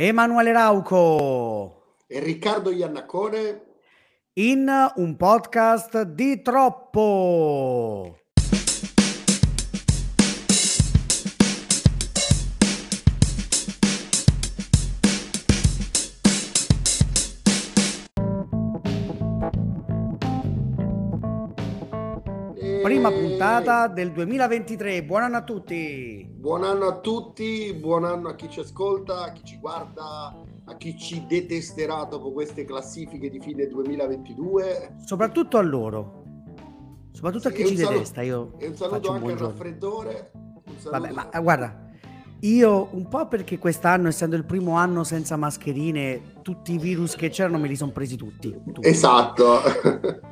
Emanuele Rauco e Riccardo Iannacone in un podcast di troppo. Prima puntata del 2023. Buon anno a tutti. Buon anno a tutti, buon anno a chi ci ascolta, a chi ci guarda, a chi ci detesterà dopo queste classifiche di fine 2022. Soprattutto a loro. Soprattutto sì, a chi ci saluto, detesta. Io e un saluto anche al raffreddore. Vabbè, ma eh, guarda, io un po' perché quest'anno, essendo il primo anno senza mascherine, tutti i virus che c'erano me li sono presi tutti. tutti. Esatto.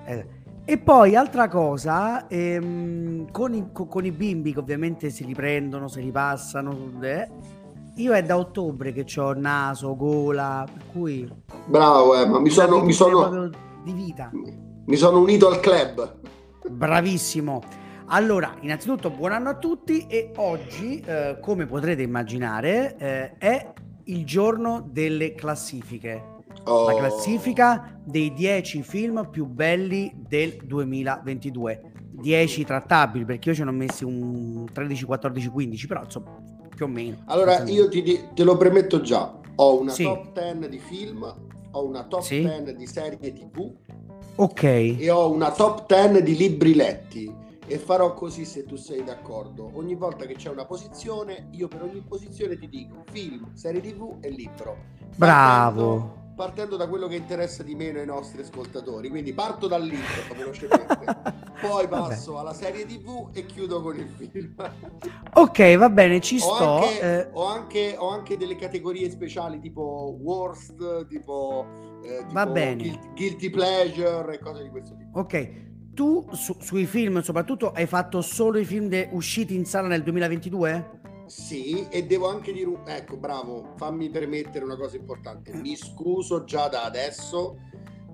eh, e poi altra cosa, ehm, con, i, con, i, bimbi che ovviamente si riprendono, se li passano, eh, io è da ottobre che ho naso, gola, per cui... Bravo, eh, ma mi sono, mi sono... Di vita. Mi sono unito al club. Bravissimo. Allora, innanzitutto buon anno a tutti e oggi, eh, come potrete immaginare, eh, è il giorno delle classifiche oh. la classifica dei 10 film più belli del 2022. 10 trattabili, perché io ce ne ho messi un 13, 14, 15, però insomma, più o meno. Allora, io ti, te lo premetto già, ho una sì. top 10 di film, ho una top sì. 10 di serie TV. Ok. E ho una top 10 di libri letti e farò così se tu sei d'accordo. Ogni volta che c'è una posizione, io per ogni posizione ti dico film, serie TV e libro. Bravo partendo da quello che interessa di meno ai nostri ascoltatori. Quindi parto dal libro velocemente, poi passo Vabbè. alla serie TV e chiudo con il film. ok, va bene, ci ho sto. Anche, eh... ho, anche, ho, anche, delle categorie speciali tipo Worst, tipo, eh, tipo va bene. Guilty, guilty Pleasure e cose di questo tipo. Ok. Tu su, sui film soprattutto hai fatto solo i film de- usciti in sala nel 2022? Sì, e devo anche dire, ecco, bravo, fammi permettere una cosa importante. Mi scuso già da adesso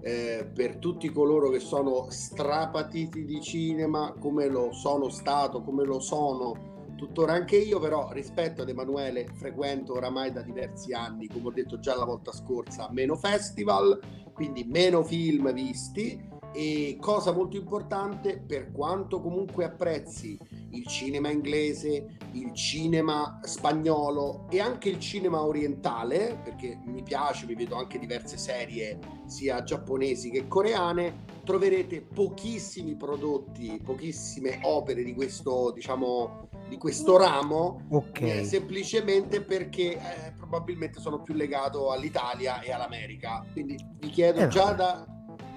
eh, per tutti coloro che sono strapatiti di cinema, come lo sono stato, come lo sono tuttora anche io, però rispetto ad Emanuele frequento oramai da diversi anni, come ho detto già la volta scorsa, meno festival, quindi meno film visti e cosa molto importante, per quanto comunque apprezzi il cinema inglese, il cinema spagnolo e anche il cinema orientale, perché mi piace, mi vedo anche diverse serie sia giapponesi che coreane, troverete pochissimi prodotti, pochissime opere di questo, diciamo, di questo ramo, okay. eh, semplicemente perché eh, probabilmente sono più legato all'Italia e all'America. Quindi vi chiedo eh, già da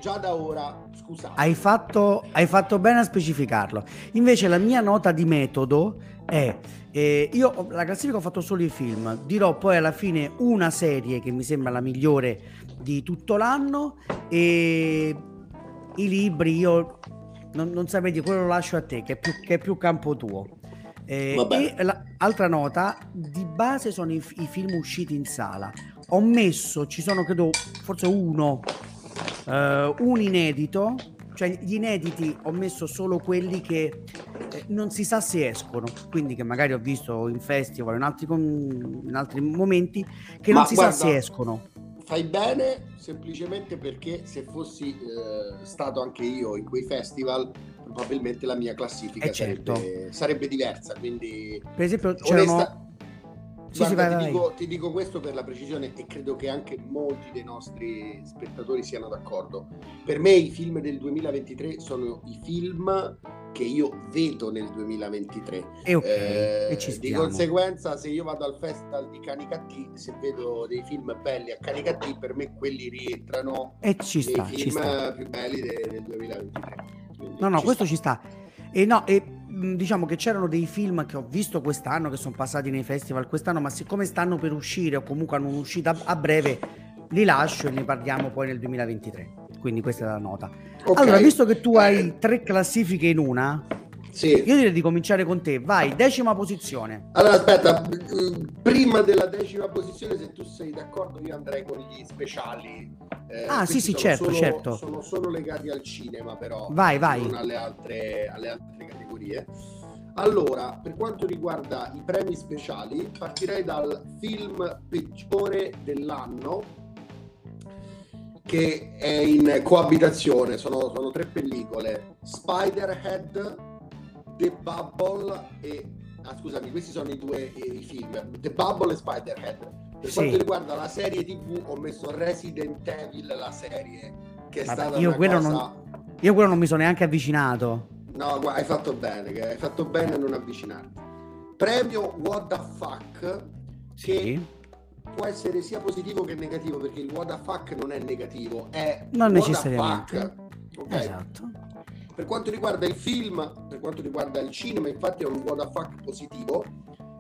già da ora, scusate. Hai fatto, hai fatto bene a specificarlo. Invece la mia nota di metodo è, eh, io la classifica ho fatto solo i film, dirò poi alla fine una serie che mi sembra la migliore di tutto l'anno e i libri io non, non saprei dire, quello lo lascio a te, che è più, che è più campo tuo. Eh, e l'altra nota, di base sono i, i, film usciti in sala. Ho messo, ci sono credo forse uno Uh, un inedito, cioè gli inediti ho messo solo quelli che eh, non si sa se escono, quindi che magari ho visto in festival, in altri, con, in altri momenti, che Ma non si guarda, sa se escono. Fai bene semplicemente perché se fossi eh, stato anche io in quei festival probabilmente la mia classifica eh certo. sarebbe, sarebbe, diversa. Quindi, per esempio, c'erano... Sì, Guarda, sì, ti, dico, ti, dico, questo per la precisione e credo che anche molti dei nostri spettatori siano d'accordo. Per me i film del 2023 sono i film che io vedo nel 2023. E, okay, eh, e di conseguenza, se io vado al festival di Canicattì, se vedo dei film belli a Canicattì, per me quelli rientrano e ci sta, nei film sta. più belli del, del 2023. Quindi no, no, questo sta. ci sta. E no, e diciamo che c'erano dei film che ho visto quest'anno che sono passati nei festival quest'anno, ma siccome stanno per uscire o comunque hanno un'uscita a breve, li lascio e ne parliamo poi nel 2023. Quindi questa è la nota. Okay. Allora, visto che tu hai tre classifiche in una, sì. Io direi di cominciare con te. Vai, decima posizione. Allora, aspetta, prima della decima posizione, se tu sei d'accordo, io andrei con gli speciali. Eh, ah, sì, sì, certo, solo, certo. Sono solo legati al cinema, però. Vai, vai. Non alle altre, alle altre categorie. Allora, per quanto riguarda i premi speciali, partirei dal film peggiore dell'anno, che è in coabitazione, sono, sono tre pellicole, Spiderhead, The Bubble e... Ah, scusami, questi sono i due i film, The Bubble e Spiderhead. Per sì. quanto riguarda la serie TV ho messo Resident Evil, la serie, che è Vabbè, stata io quello cosa... Non, io quello non mi sono neanche avvicinato. No, hai fatto bene, hai fatto bene a non avvicinarti. Premio What the Fuck, sì. può essere sia positivo che negativo, perché il What the Fuck non è negativo, è non necessariamente. Okay? Esatto. Per quanto riguarda il film, per quanto riguarda il cinema, infatti è un What the Fuck positivo,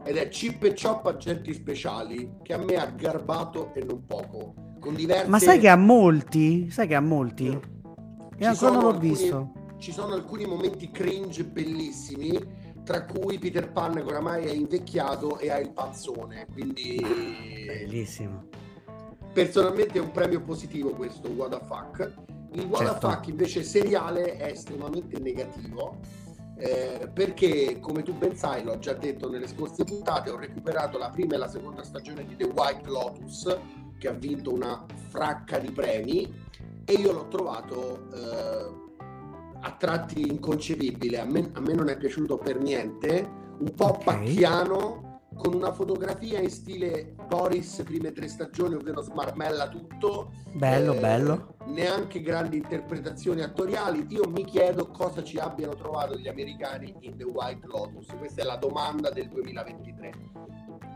ed è Chip e Chop Agenti Speciali, che a me ha garbato e non poco. Con diverse... Ma sai che a molti, sai che a molti, e ancora non l'ho alcuni... visto ci sono alcuni momenti cringe bellissimi, tra cui Peter Pan che oramai è invecchiato e ha il panzone, quindi... Bellissimo. Personalmente è un premio positivo questo, What the Fuck. Il What certo. the Fuck invece seriale è estremamente negativo. Eh, perché come tu ben sai l'ho già detto nelle scorse puntate ho recuperato la prima e la seconda stagione di The White Lotus che ha vinto una fracca di premi e io l'ho trovato eh, a tratti inconcepibile, a me, a me, non è piaciuto per niente, un po' okay. pacchiano, con una fotografia in stile Boris prime tre stagioni, ovvero smarmella tutto. Bello, eh, bello. Neanche grandi interpretazioni attoriali. Io mi chiedo cosa ci abbiano trovato gli americani in The White Lotus. Questa è la domanda del 2023.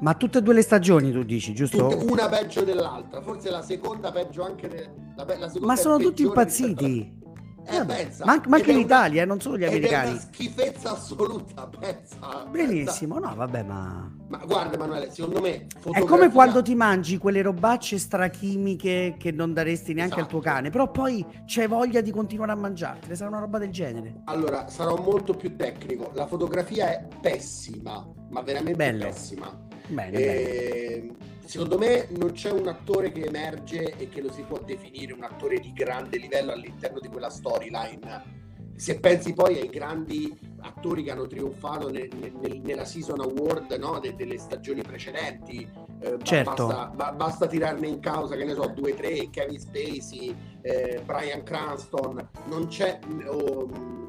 Ma tutte e due le stagioni tu dici, giusto? Tutte, una peggio dell'altra, forse la seconda peggio anche de, la, la Ma sono tutti impazziti. Eh, pensa, ma, ma anche in Italia, una, non solo gli americani. È una schifezza assoluta, pensa. Benissimo, pensa. no, vabbè, ma... Ma guarda Emanuele, secondo me... Fotografia... È come quando ti mangi quelle robacce strachimiche che non daresti neanche esatto. al tuo cane, però poi c'è voglia di continuare a mangiartene, sarà una roba del genere. Allora, sarò molto più tecnico. La fotografia è pessima, ma veramente Bello. pessima. Bene, e... bene secondo me non c'è un attore che emerge e che lo si può definire un attore di grande livello all'interno di quella storyline. Se pensi poi ai grandi attori che hanno trionfato nel, nel, nella season award no? De, delle stagioni precedenti, eh, certo. basta, ba, basta, tirarne in causa, che ne so, due, tre, Kevin Spacey, eh, Brian Cranston, non c'è... Oh,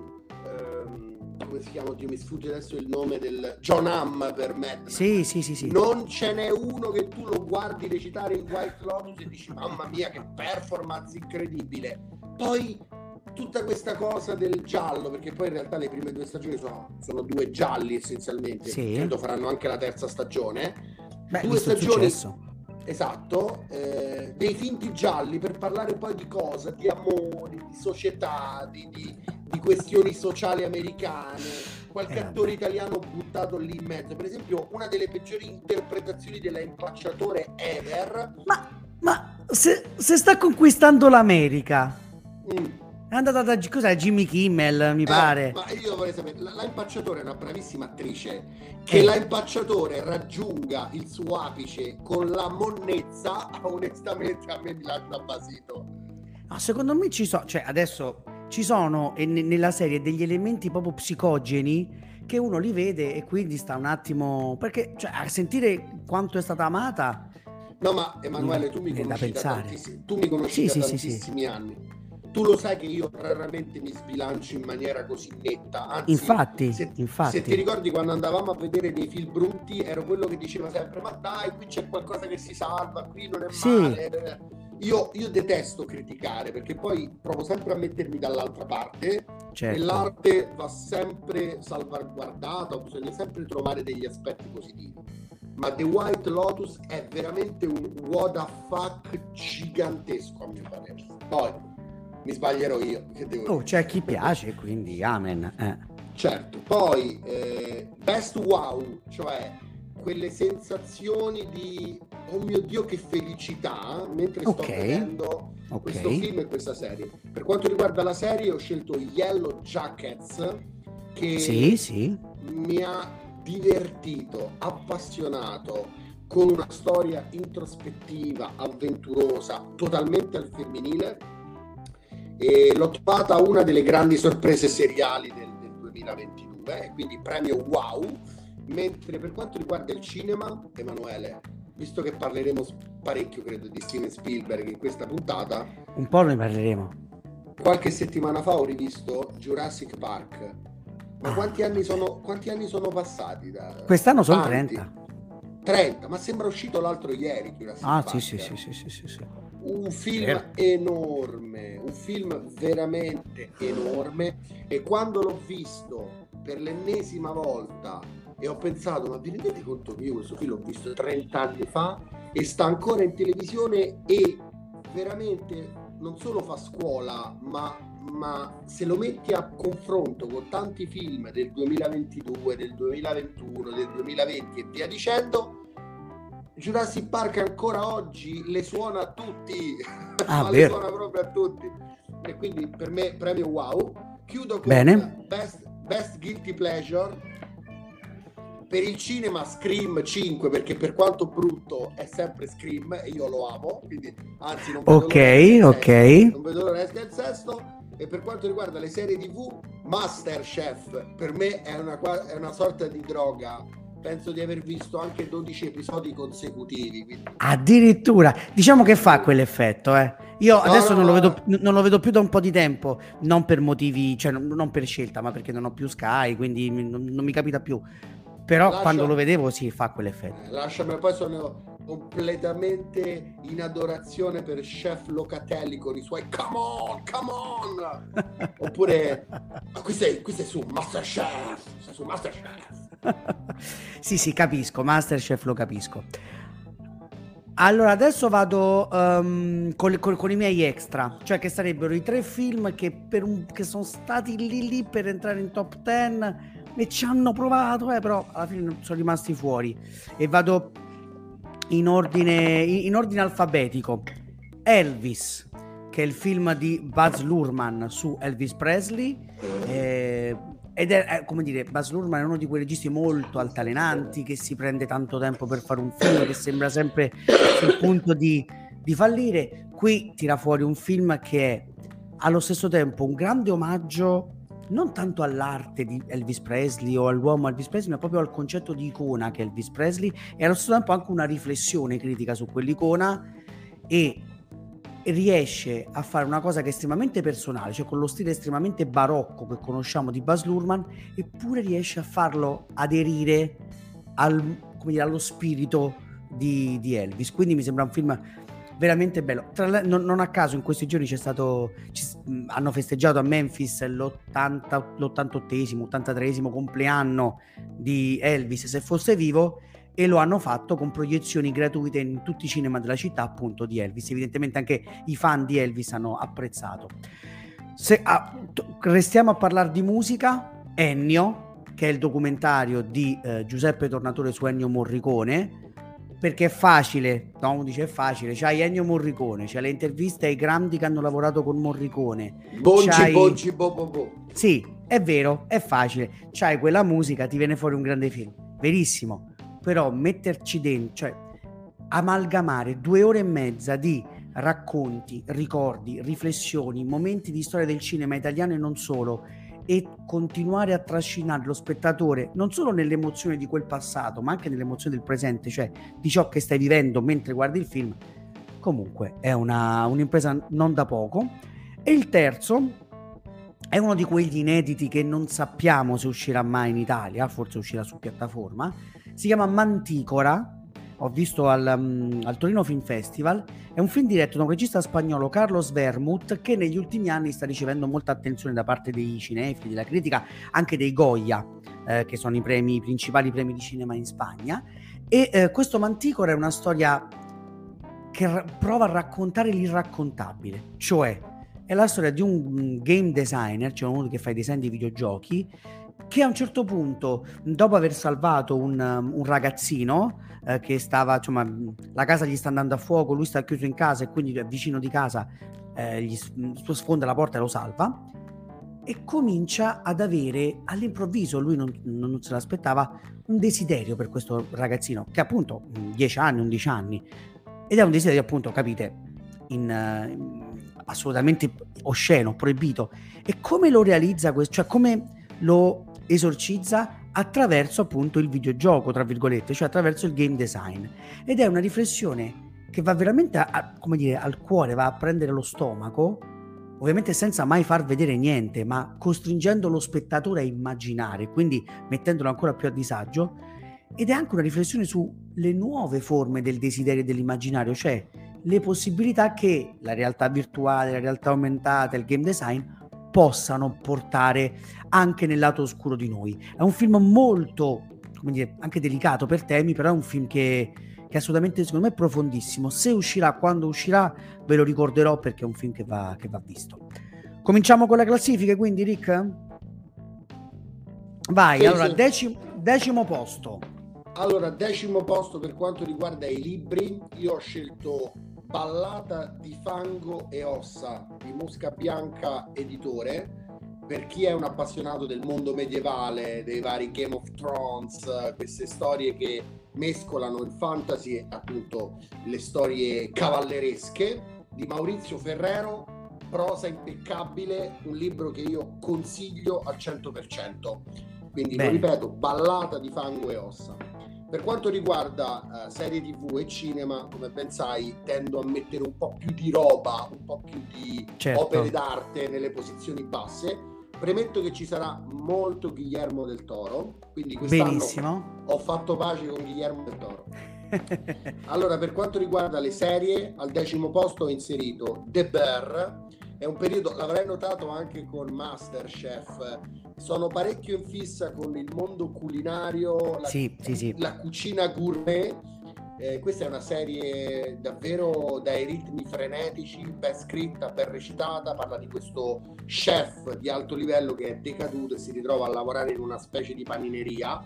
come si chiama? Oddio, mi sfugge adesso il nome del John Hamm per me. Sì, sì, sì, sì. Non ce n'è uno che tu lo guardi recitare in White Lotus e dici mamma mia che performance incredibile. Poi tutta questa cosa del giallo, perché poi in realtà le prime due stagioni sono, sono due gialli essenzialmente, sì. credo faranno anche la terza stagione. Beh, due stagioni Esatto, eh, dei finti gialli per parlare poi di cosa? Di amore, di società, di, di, di questioni sociali americane, qualche eh, attore italiano buttato lì in mezzo. Per esempio, una delle peggiori interpretazioni della impacciatore ever. Ma, ma se, se sta conquistando l'America. Mm. È andata da cos'è, Jimmy Kimmel, mi eh, pare. Ma io vorrei sapere, la, la impacciatore è una bravissima attrice. Che eh. la impacciatore raggiunga il suo apice con la monnezza, onestamente a me mi lascia basito. No, secondo me ci sono, cioè adesso ci sono e nella serie degli elementi proprio psicogeni che uno li vede e quindi sta un attimo perché cioè, a sentire quanto è stata amata no ma Emanuele tu mi conosci da, tantissimi, tu mi conosci sì, da sì, tantissimi sì, anni tu lo sai che io raramente mi sbilancio in maniera così netta. Anzi, infatti, se, infatti. se ti ricordi quando andavamo a vedere dei film brutti, ero quello che diceva sempre: Ma dai, qui c'è qualcosa che si salva, qui non è sì. male. Io, io, detesto criticare perché poi provo sempre a mettermi dall'altra parte certo. e l'arte va sempre salvaguardata, bisogna sempre trovare degli aspetti positivi. Ma The White Lotus è veramente un what the fuck gigantesco a mio parere. Poi mi sbaglierò io. oh, c'è chi piace, quindi amen. Eh. Certo, poi eh, best wow, cioè quelle sensazioni di oh mio dio che felicità mentre sto okay. vedendo okay. questo film e questa serie. Per quanto riguarda la serie ho scelto Yellow Jackets che sì, sì. mi ha divertito, appassionato con una storia introspettiva, avventurosa, totalmente al femminile e l'ho trovata una delle grandi sorprese seriali del, del 2022. eh, quindi premio wow. Mentre per quanto riguarda il cinema, Emanuele, visto che parleremo parecchio, credo, di Steven Spielberg in questa puntata, un po' ne parleremo. Qualche settimana fa ho rivisto Jurassic Park. Ma ah. quanti, anni sono, quanti anni sono passati? Da... Quest'anno sono 30. 30, ma sembra uscito l'altro ieri. Jurassic ah, Park. sì, sì, sì, sì, sì, sì. Un film Vero. enorme, un film veramente enorme. E quando l'ho visto per l'ennesima volta e ho pensato, ma vi rendete conto che io questo film l'ho visto 30 anni fa e sta ancora in televisione e veramente non solo fa scuola, ma, ma, se lo metti a confronto con tanti film del 2022, del 2021, del 2020 e via dicendo, Jurassic Park ancora oggi le suona a tutti, ah, le suona proprio a tutti. E quindi per me premio wow. Chiudo con Bene. Best, best Guilty Pleasure per il cinema Scream 5 perché per quanto brutto è sempre Scream e io lo amo quindi anzi non vedo ok ok sesto, non vedo l'ora esca il sesto e per quanto riguarda le serie tv Masterchef per me è una, è una sorta di droga penso di aver visto anche 12 episodi consecutivi. Quindi... Addirittura, diciamo che fa quell'effetto. Eh. Io no, adesso no, non, no. Lo vedo, non, Lo vedo, più da un po' di tempo, non per motivi, cioè non per scelta, ma perché non ho più Sky, quindi non, non mi capita più. Però Lascia... quando lo vedevo si fa quell'effetto. Eh, lasciami, poi sono completamente in adorazione per Chef Locatelli con i suoi come on, come on. Oppure qui sei, qui sei su Masterchef, sei su Masterchef. sì, sì, capisco, Masterchef lo capisco. Allora, adesso vado um, con, con, con, i miei extra, cioè che sarebbero i tre film che, un, che sono stati lì lì per entrare in top 10 e ci hanno provato, eh, però alla fine sono rimasti fuori. E vado in ordine, in ordine alfabetico. Elvis, che è il film di Buzz Lurman su Elvis Presley. Eh, ed è, come dire, Buzz Lurman è uno di quei registi molto altalenanti che si prende tanto tempo per fare un film che sembra sempre sul punto di, di fallire. Qui tira fuori un film che è allo stesso tempo un grande omaggio non tanto all'arte di Elvis Presley o all'uomo Elvis Presley, ma proprio al concetto di icona che è Elvis Presley e allo stesso tempo anche una riflessione critica su quell'icona e riesce a fare una cosa che è estremamente personale, cioè con lo stile estremamente barocco che conosciamo di Baz Luhrmann, eppure riesce a farlo aderire al, dire, allo spirito di, di Elvis. Quindi mi sembra un film veramente bello. Tra, non, non, a caso in questi giorni c'è stato, ci, hanno festeggiato a Memphis l'80, l'88esimo, 83esimo compleanno di Elvis se fosse vivo e lo hanno fatto con proiezioni gratuite in tutti i cinema della città appunto di Elvis. Evidentemente anche i fan di Elvis hanno apprezzato. Se, ah, restiamo a parlare di musica, Ennio, che è il documentario di eh, Giuseppe Tornatore su Ennio Morricone, perché è facile, uno dice è facile, c'hai Ennio Morricone, c'hai le interviste ai grandi che hanno lavorato con Morricone. Bonci, c'hai... bonci, bo, bo, bo. Sì, è vero, è facile, c'hai quella musica, ti viene fuori un grande film, verissimo, però metterci dentro, cioè amalgamare due ore e mezza di racconti, ricordi, riflessioni, momenti di storia del cinema italiano e non solo, e continuare a trascinare lo spettatore non solo nell'emozione di quel passato, ma anche nell'emozione del presente, cioè di ciò che stai vivendo mentre guardi il film, comunque è una, un'impresa non da poco. E il terzo è uno di quegli inediti che non sappiamo se uscirà mai in Italia, forse uscirà su piattaforma. Si chiama Manticora ho visto al, um, al, Torino Film Festival, è un film diretto da un regista spagnolo, Carlos Vermut, che negli ultimi anni sta ricevendo molta attenzione da parte dei cinefili, della critica, anche dei Goya, eh, che sono i, premi, i principali premi di cinema in Spagna. E eh, questo Manticora è una storia che r- prova a raccontare l'irraccontabile, cioè è la storia di un game designer, cioè uno che fa i design di videogiochi, che a un certo punto, dopo aver salvato un, un ragazzino eh, che stava, insomma, la casa gli sta andando a fuoco, lui sta chiuso in casa e quindi è vicino di casa eh, gli sfonda la porta e lo salva, e comincia ad avere all'improvviso, lui non, non se l'aspettava, un desiderio per questo ragazzino, che appunto 10 anni, 11 anni, ed è un desiderio appunto, capite, in, in, assolutamente osceno, proibito. E come lo realizza questo? Cioè come lo esorcizza attraverso appunto il videogioco, tra virgolette, cioè attraverso il game design. Ed è una riflessione che va veramente a, come dire, al cuore, va a prendere lo stomaco, ovviamente senza mai far vedere niente, ma costringendo lo spettatore a immaginare, quindi mettendolo ancora più a disagio. Ed è anche una riflessione sulle nuove forme del desiderio e dell'immaginario, cioè le possibilità che la realtà virtuale, la realtà aumentata, il game design possano portare anche nel lato oscuro di noi. È un film molto, come dire, anche delicato per temi, però è un film che, che assolutamente secondo me è profondissimo. Se uscirà, quando uscirà, ve lo ricorderò perché è un film che va, che va visto. Cominciamo con le classifiche, quindi Rick? Vai, sì, allora, sì. Decimo, decimo posto. Allora, decimo posto per quanto riguarda i libri, io ho scelto Ballata di fango e ossa di Mosca Bianca editore. Per chi è un appassionato del mondo medievale, dei vari Game of Thrones, queste storie che mescolano il fantasy e appunto le storie cavalleresche di Maurizio Ferrero, prosa impeccabile, un libro che io consiglio al 100%. Quindi Bene. lo ripeto, Ballata di fango e ossa. Per quanto riguarda uh, serie tv e cinema, come ben sai, tendo a mettere un po' più di roba, un po' più di certo. opere d'arte nelle posizioni basse. Premetto che ci sarà molto Guillermo del Toro, quindi quest'anno Benissimo. ho fatto pace con Guillermo del Toro. allora, per quanto riguarda le serie, al decimo posto ho inserito The Bear, è un periodo, l'avrei notato anche con Masterchef, sono parecchio in fissa con il mondo culinario, la, sì, sì, sì. la cucina gourmet. Eh, questa è una serie davvero dai ritmi frenetici, ben scritta, ben recitata, parla di questo chef di alto livello che è decaduto e si ritrova a lavorare in una specie di panineria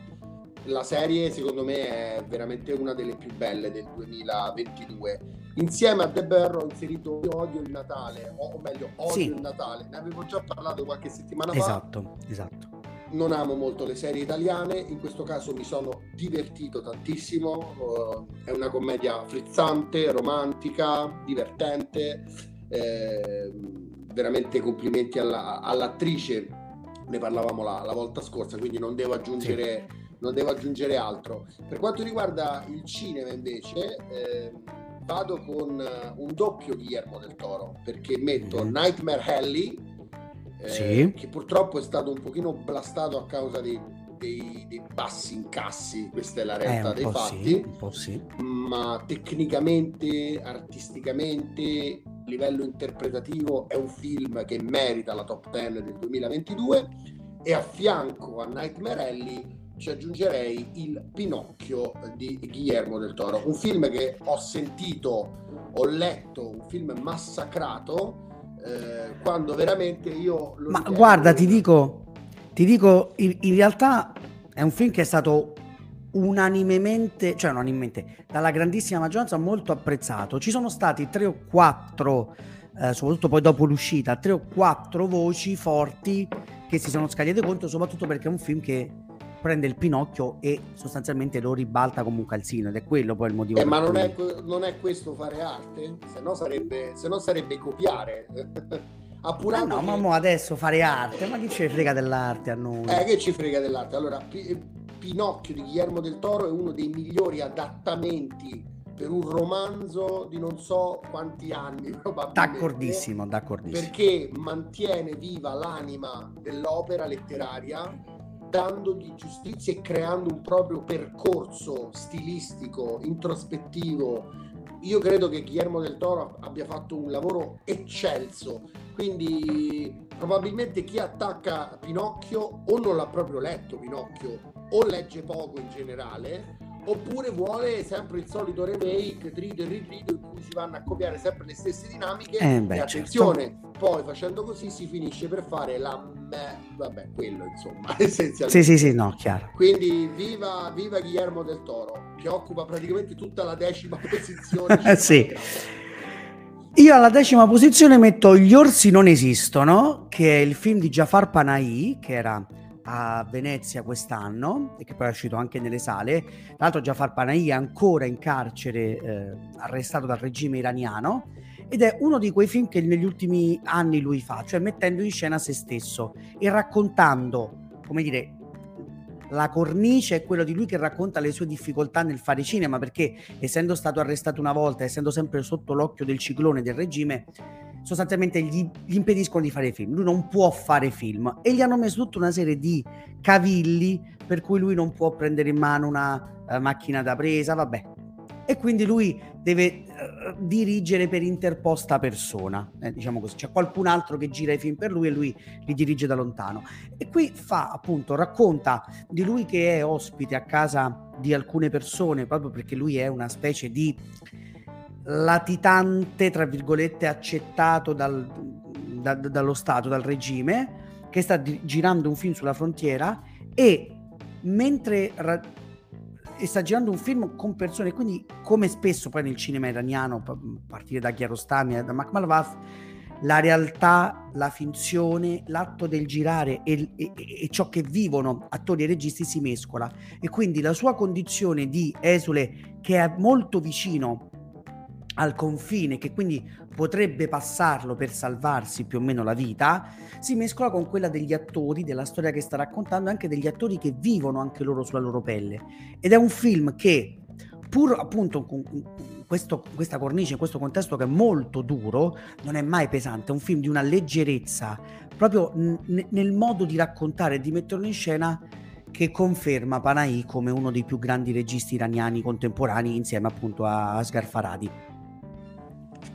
la serie secondo me è veramente una delle più belle del 2022 insieme a The Bear ho inserito Io odio il Natale o meglio odio sì. il Natale ne avevo già parlato qualche settimana esatto, fa esatto non amo molto le serie italiane in questo caso mi sono divertito tantissimo uh, è una commedia frizzante romantica divertente eh, veramente complimenti alla, all'attrice ne parlavamo la, la, volta scorsa quindi non devo aggiungere sì non devo aggiungere altro. Per quanto riguarda il cinema invece, eh, vado con eh, un doppio Guillermo del Toro, perché metto mm. Nightmare Alley, eh, sì. che purtroppo è stato un pochino blastato a causa dei, dei, dei bassi incassi, questa è la realtà eh, dei fatti, sì, sì. ma tecnicamente, artisticamente, a livello interpretativo è un film che merita la top 10 del 2022 e a fianco a Nightmare Alley ci aggiungerei il Pinocchio di Guillermo del Toro, un film che ho sentito, ho letto, un film massacrato, eh, quando veramente io... Lo Ma ripeto, guarda, ti dico, ti dico, in, in, realtà è un film che è stato unanimemente, cioè unanimemente, dalla grandissima maggioranza molto apprezzato. Ci sono stati tre o quattro, eh, soprattutto poi dopo l'uscita, tre o quattro voci forti che si sono scagliate contro, soprattutto perché è un film che prende il Pinocchio e sostanzialmente lo ribalta come un calzino ed è quello poi il motivo. Eh, ma non è, non è, questo fare arte? Se no sarebbe, se no sarebbe copiare. Appurato ah no, che... ma adesso fare arte, ma chi ci frega dell'arte a noi? Eh, che ci frega dell'arte? Allora, P- Pinocchio di Guillermo del Toro è uno dei migliori adattamenti per un romanzo di non so quanti anni probabilmente. D'accordissimo, d'accordissimo. Perché mantiene viva l'anima dell'opera letteraria dandogli giustizia e creando un proprio percorso stilistico, introspettivo. Io credo che Guillermo del Toro abbia fatto un lavoro eccelso, quindi probabilmente chi attacca Pinocchio o non l'ha proprio letto Pinocchio o legge poco in generale oppure vuole sempre il solito remake trido e ritrido in cui si vanno a copiare sempre le stesse dinamiche. Eh beh, e attenzione certo. poi facendo così si finisce per fare la me... vabbè quello insomma essenzialmente. Sì sì sì no chiaro. Quindi viva, viva Guillermo del Toro che occupa praticamente tutta la decima posizione. Sì. Io alla decima posizione metto Gli orsi non esistono, che è il film di Jafar Panahi, che era a Venezia quest'anno e che poi è uscito anche nelle sale. Tra l'altro Jafar Panahi è ancora in carcere, eh, arrestato dal regime iraniano ed è uno di quei film che negli ultimi anni lui fa, cioè mettendo in scena se stesso e raccontando, come dire, la cornice è quella di lui che racconta le sue difficoltà nel fare cinema, perché essendo stato arrestato una volta, essendo sempre sotto l'occhio del ciclone del regime, sostanzialmente gli, gli, impediscono di fare film. Lui non può fare film e gli hanno messo tutta una serie di cavilli per cui lui non può prendere in mano una uh, macchina da presa, vabbè. E quindi lui deve uh, dirigere per interposta persona, eh, diciamo così. C'è qualcun altro che gira i film per lui e lui li dirige da lontano. E qui fa appunto, racconta di lui che è ospite a casa di alcune persone, proprio perché lui è una specie di latitante, tra virgolette, accettato dal, da, dallo Stato, dal regime, che sta di- girando un film sulla frontiera e mentre ra- sta girando un film con persone, quindi come spesso poi nel cinema iraniano, a partire da Kiarostami e da Makhmalbaf, la realtà, la finzione, l'atto del girare e, e, e, ciò che vivono attori e registi si mescola. E quindi la sua condizione di esule che è molto vicino al confine, che quindi potrebbe passarlo per salvarsi più o meno la vita, si mescola con quella degli attori, della storia che sta raccontando, anche degli attori che vivono anche loro sulla loro pelle. Ed è un film che, pur appunto con questo, questa cornice, in questo contesto che è molto duro, non è mai pesante, è un film di una leggerezza, proprio n- nel modo di raccontare e di metterlo in scena che conferma Panahi come uno dei più grandi registi iraniani contemporanei insieme appunto a Asghar Faradi.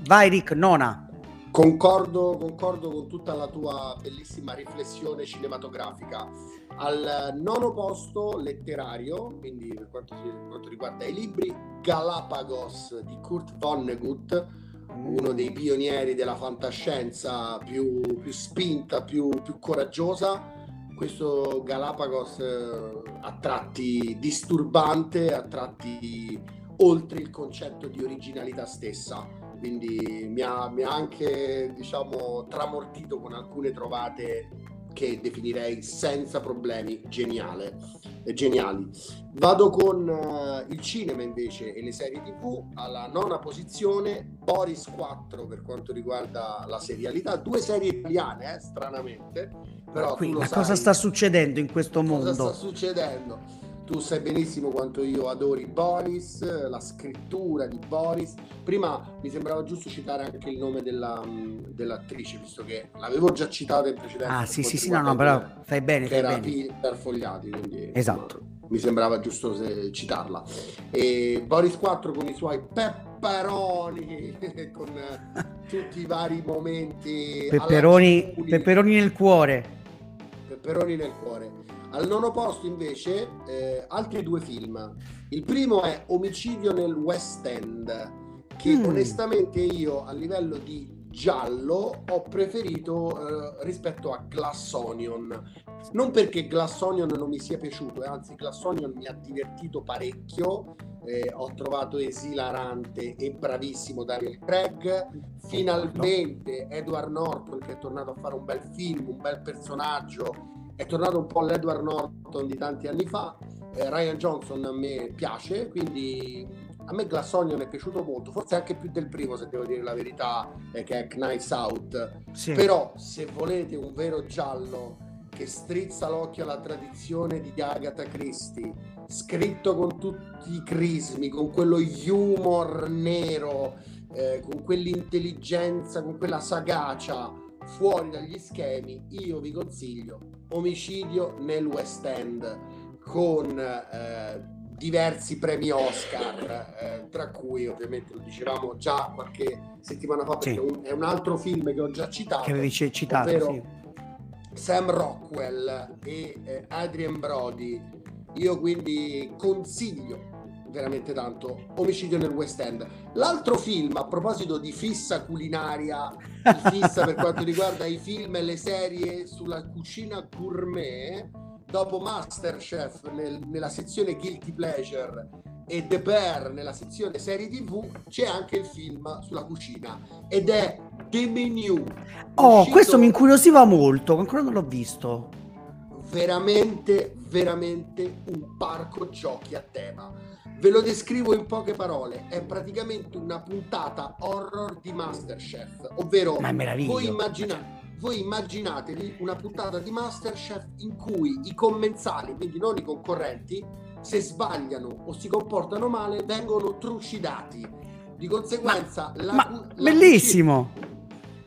Vai Rick, nona. Concordo, concordo con tutta la tua bellissima riflessione cinematografica. Al nono posto letterario, quindi per quanto, per quanto riguarda i libri, Galapagos di Kurt Vonnegut, uno dei pionieri della fantascienza più, più spinta, più, più, coraggiosa. Questo Galapagos eh, a tratti disturbante, a tratti oltre il concetto di originalità stessa quindi mi ha, mi ha anche diciamo tramortito con alcune trovate che definirei senza problemi geniale, eh, geniali. Vado con uh, il cinema invece e le serie tv alla nona posizione, Boris 4 per quanto riguarda la serialità, due serie italiane eh, stranamente, però Qui, ma sai, cosa sta succedendo in questo mondo? Cosa sta succedendo? Tu sai benissimo quanto io adori Boris, la scrittura di Boris. Prima mi sembrava giusto citare anche il nome della, dell'attrice, visto che l'avevo già citata in precedenza. Ah, sì, sì, sì, no, no, però fai bene. Che fai era per fogliati, quindi esatto. Insomma, mi sembrava giusto citarla. E Boris 4 con i suoi pepperoni, con tutti i vari momenti. Pepperoni, pepperoni nel cuore. Pepperoni nel cuore al nono posto invece eh, altri due film. Il primo è Omicidio nel West End, che mm. onestamente io a livello di giallo ho preferito eh, rispetto a Glass Onion. Non perché Glass Onion non mi sia piaciuto, eh, anzi Glass Onion mi ha divertito parecchio. Eh, ho trovato esilarante e bravissimo Daniel Craig. Finalmente Edward Norton che è tornato a fare un bel film, un bel personaggio è tornato un po' l'Edward Norton di tanti anni fa. Eh, Ryan Johnson a me piace, quindi a me Glass Onion è piaciuto molto, forse anche più del primo se devo dire la verità, eh, che è Knives Out. Sì. Però se volete un vero giallo che strizza l'occhio alla tradizione di Agatha Christie, scritto con tutti i crismi, con quello humor nero, eh, con quell'intelligenza, con quella sagacia, fuori dagli schemi, io vi consiglio Omicidio nel West End con eh, diversi premi Oscar, eh, tra cui ovviamente lo dicevamo già qualche settimana fa perché sì. un, è un altro film che ho già citato, che avevi citato, ovvero sì. Sam Rockwell e eh, Adrian Brody. Io quindi consiglio veramente tanto. Omicidio nel West End. L'altro film, a proposito di fissa culinaria, di fissa per quanto riguarda i film e le serie sulla cucina gourmet, dopo Masterchef nel, nella sezione Guilty Pleasure e The Bear nella sezione serie TV, c'è anche il film sulla cucina ed è The Menu. Oh, uscito... questo mi incuriosiva molto, ancora non l'ho visto. Veramente, veramente un parco giochi a tema Ve lo descrivo in poche parole, è praticamente una puntata horror di Masterchef, ovvero voi immaginate, voi immaginatevi una puntata di Masterchef in cui i commensali, quindi non i concorrenti, se sbagliano o si comportano male, vengono trucidati. Di conseguenza, ma, la, ma, la bellissimo!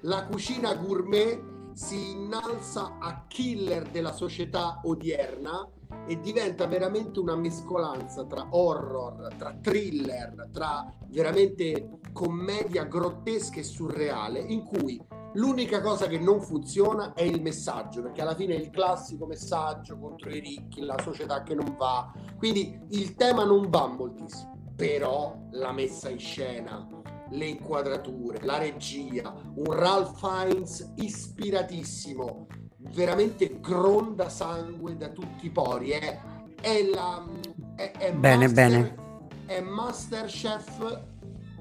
La cucina gourmet si innalza a killer della società odierna e diventa veramente una mescolanza tra horror, tra thriller, tra veramente commedia grottesca e surreale, in cui l'unica cosa che non funziona è il messaggio, perché alla fine è il classico messaggio contro i ricchi, la società che non va, quindi il tema non va moltissimo, però la messa in scena, le inquadrature, la regia, un Ralph Fiennes ispiratissimo, veramente gronda sangue da tutti i pori. È, è la. È, è bene, master, bene. È Masterchef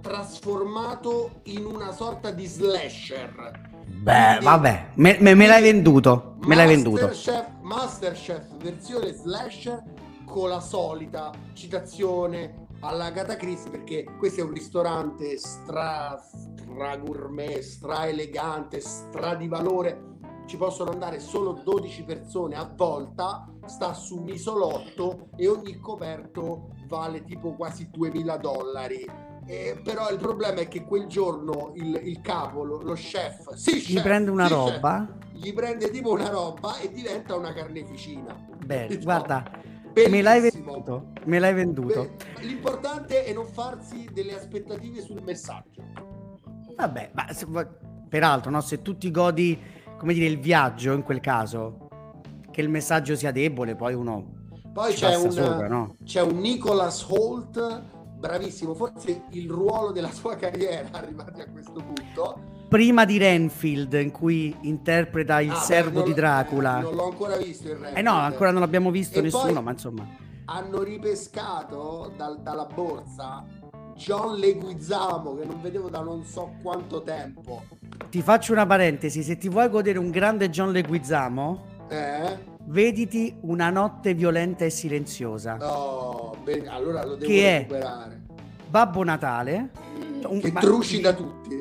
trasformato in una sorta di slasher. Beh, Quindi, vabbè, me, me, me, l'hai venduto. Me l'hai venduto. Masterchef versione slasher con la solita citazione alla Gata Christie perché questo è un ristorante stra, stra gourmet, stra elegante, stra di valore ci possono andare solo 12 persone a volta, sta su un isolotto e ogni coperto vale tipo quasi 2000 dollari. Eh, però il problema è che quel giorno il, il capo, lo, lo, chef, sì, gli chef, prende una sì, roba, chef, gli prende tipo una roba e diventa una carneficina. Beh, diciamo. guarda, Bellissimo. me l'hai venduto. Me l'hai venduto. Beh, l'importante è non farsi delle aspettative sul messaggio. Vabbè, ma se, peraltro, no, se tu ti godi come dire, il viaggio in quel caso, che il messaggio sia debole, poi uno... Poi c'è un, sopra, no? c'è un Nicholas Holt, bravissimo, forse il ruolo della sua carriera arrivati a questo punto. Prima di Renfield, in cui interpreta il ah, servo beh, di Dracula. Non l'ho ancora visto il Renfield. Eh no, ancora non l'abbiamo visto e nessuno, ma insomma... Hanno ripescato dal, dalla borsa John Leguizamo che non vedevo da non so quanto tempo. Ti faccio una parentesi, se ti vuoi godere un grande John Leguizamo, eh? vediti Una notte violenta e silenziosa. Oh, bene, allora lo devo che recuperare. È Babbo Natale, un, che trucida tutti.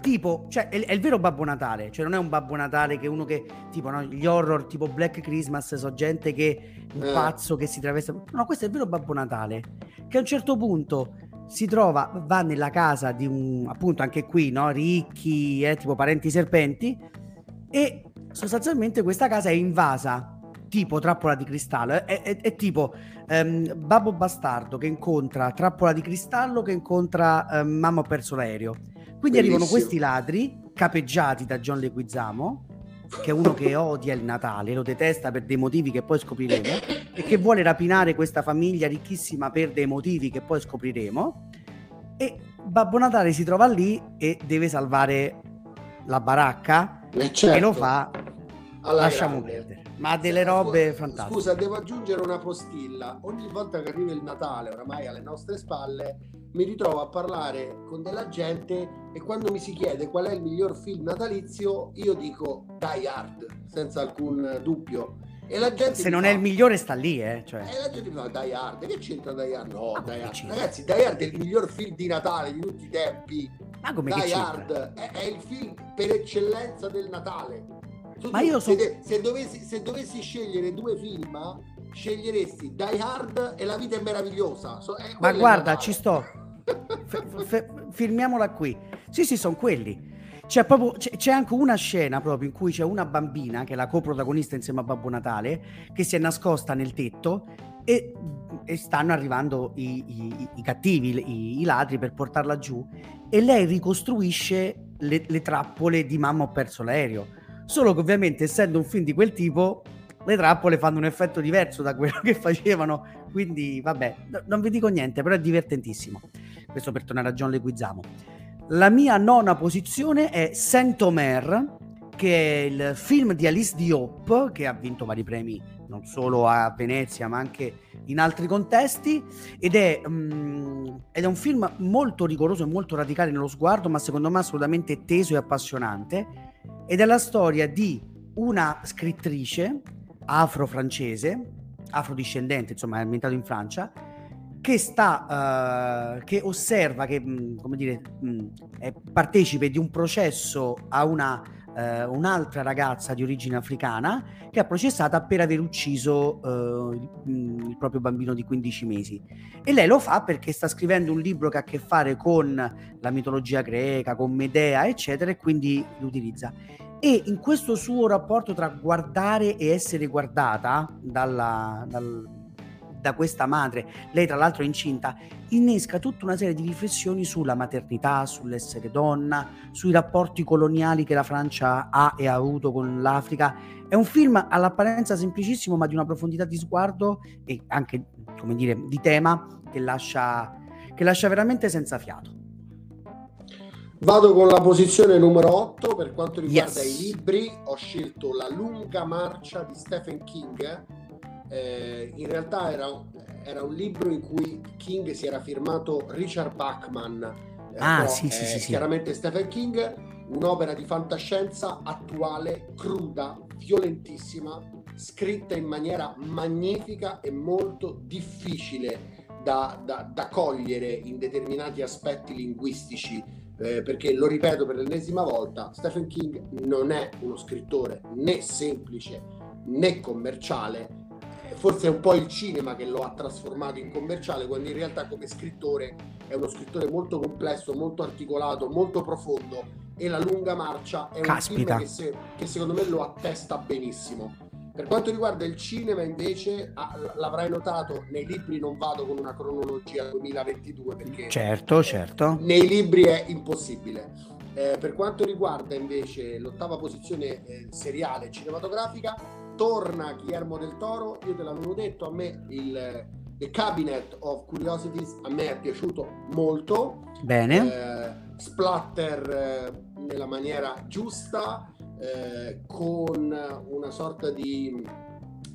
Tipo, cioè, è, è, il vero Babbo Natale, cioè non è un Babbo Natale che uno che, tipo, no, gli horror tipo Black Christmas, so gente che, un eh. pazzo che si traveste. No, questo è il vero Babbo Natale, che a un certo punto si trova, va nella casa di un, appunto anche qui, no? ricchi, eh, tipo parenti serpenti, e sostanzialmente questa casa è invasa, tipo trappola di cristallo, è, è, è tipo um, babbo bastardo che incontra trappola di cristallo che incontra um, mamma ho perso l'aereo. Quindi Bellissimo. arrivano questi ladri, capeggiati da John Leguizamo, che è uno che odia il Natale, lo detesta per dei motivi che poi scopriremo, e che vuole rapinare questa famiglia ricchissima per dei motivi che poi scopriremo. E Babbo Natale si trova lì e deve salvare la baracca certo. e lo fa. Alla lasciamo grande. perdere. Ma ha delle robe fantastiche. Scusa, devo aggiungere una postilla. Ogni volta che arriva il Natale, oramai alle nostre spalle, mi ritrovo a parlare con della gente e quando mi si chiede qual è il miglior film natalizio, io dico Die Hard, senza alcun dubbio. E la gente Se non fa, è il migliore sta lì, eh. Cioè. E la gente mi fa Die Hard, che c'entra Die Hard? No, ah, Die Hard. Ragazzi, Die Hard è il miglior film di Natale di tutti i tempi. Ma come Die Hard è, è, il film per eccellenza del Natale. Tu, Ma io so... se, se, dovessi, se dovessi scegliere due film, sceglieresti Die Hard e La vita è meravigliosa. So, è Ma guarda, ci sto F- f- filmiamola qui. Sì, sì, sono quelli. C'è, proprio, c'è, c'è, anche una scena proprio in cui c'è una bambina, che è la coprotagonista insieme a Babbo Natale, che si è nascosta nel tetto e, e stanno arrivando i, i, i cattivi, i, i, ladri per portarla giù e lei ricostruisce le, le trappole di Mamma ho perso l'aereo. Solo che ovviamente essendo un film di quel tipo le trappole fanno un effetto diverso da quello che facevano, quindi vabbè, non vi dico niente, però è divertentissimo. Questo per tornare a John Leguizamo. La mia nona posizione è Saint-Omer, che è il film di Alice Diop, che ha vinto vari premi non solo a Venezia ma anche in altri contesti ed è, um, ed è un film molto rigoroso e molto radicale nello sguardo ma secondo me assolutamente teso e appassionante ed è la storia di una scrittrice afro-francese, afrodiscendente, insomma, è ambientato in Francia, che sta, uh, che osserva, che, mm, come dire, mh, mm, è partecipe di un processo a una eh, un'altra ragazza di origine africana che è processata per aver ucciso eh, il, il proprio bambino di 15 mesi. E lei lo fa perché sta scrivendo un libro che ha a che fare con la mitologia greca, con Medea, eccetera, e quindi lo utilizza. E in questo suo rapporto tra guardare e essere guardata dalla, dal, da questa madre, lei tra l'altro è incinta, innesca tutta una serie di riflessioni sulla maternità, sull'essere donna, sui rapporti coloniali che la Francia ha e ha avuto con l'Africa. È un film all'apparenza semplicissimo, ma di una profondità di sguardo e anche, come dire, di tema che lascia, che lascia veramente senza fiato. Vado con la posizione numero 8 per quanto riguarda yes. i libri. Ho scelto La lunga marcia di Stephen King eh, in realtà era, era, un libro in cui King si era firmato Richard Bachman. Eh, ah, sì, sì, sì, chiaramente Stephen King, un'opera di fantascienza attuale, cruda, violentissima, scritta in maniera magnifica e molto difficile da, da, da cogliere in determinati aspetti linguistici. Eh, perché lo ripeto per l'ennesima volta, Stephen King non è uno scrittore né semplice né commerciale, forse è un po' il cinema che lo ha trasformato in commerciale, quando in realtà come scrittore è uno scrittore molto complesso, molto articolato, molto profondo e La lunga marcia è un Caspita. film che, se, che secondo me lo attesta benissimo. Per quanto riguarda il cinema, invece, l'avrai notato, nei libri non vado con una cronologia 2022 perché certo, certo. nei libri è impossibile. Eh, per quanto riguarda invece l'ottava posizione eh, seriale cinematografica, torna Guillermo del Toro, io te l'avevo detto, a me il The Cabinet of Curiosities a me è piaciuto molto. Bene. Eh, splatter eh, nella maniera giusta, eh, con una sorta di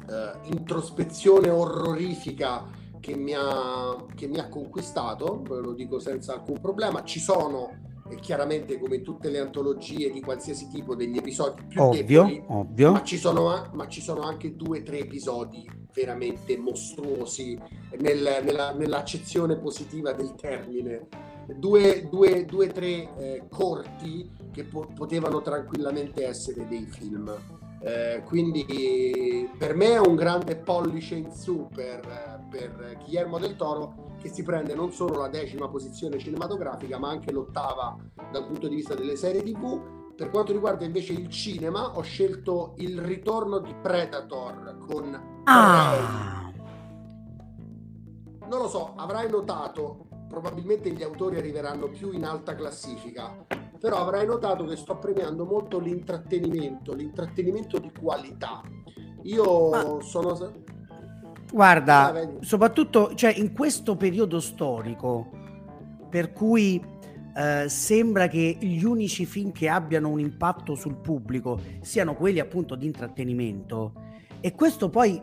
eh, introspezione orrorifica che mi, ha, che mi ha conquistato, lo dico senza alcun problema. Ci sono e chiaramente come tutte le antologie di qualsiasi tipo degli episodi più ovvio, deboli, ovvio. Ma, ci sono, ma ci sono anche due o tre episodi veramente mostruosi nel, nella, nell'accezione positiva del termine. Due, due, due tre eh, corti che po- potevano tranquillamente essere dei film. Eh, quindi per me è un grande pollice in su per, per Guillermo del Toro che si prende non solo la decima posizione cinematografica ma anche l'ottava dal punto di vista delle serie tv. Per quanto riguarda invece il cinema ho scelto il ritorno di Predator con ah. Non lo so, avrai notato, probabilmente gli autori arriveranno più in alta classifica, però avrai notato che sto premiando molto l'intrattenimento, l'intrattenimento di qualità. Io ah. sono Guarda, ah, soprattutto cioè, in questo periodo storico, per cui eh, sembra che gli unici film che abbiano un impatto sul pubblico siano quelli appunto di intrattenimento, e questo poi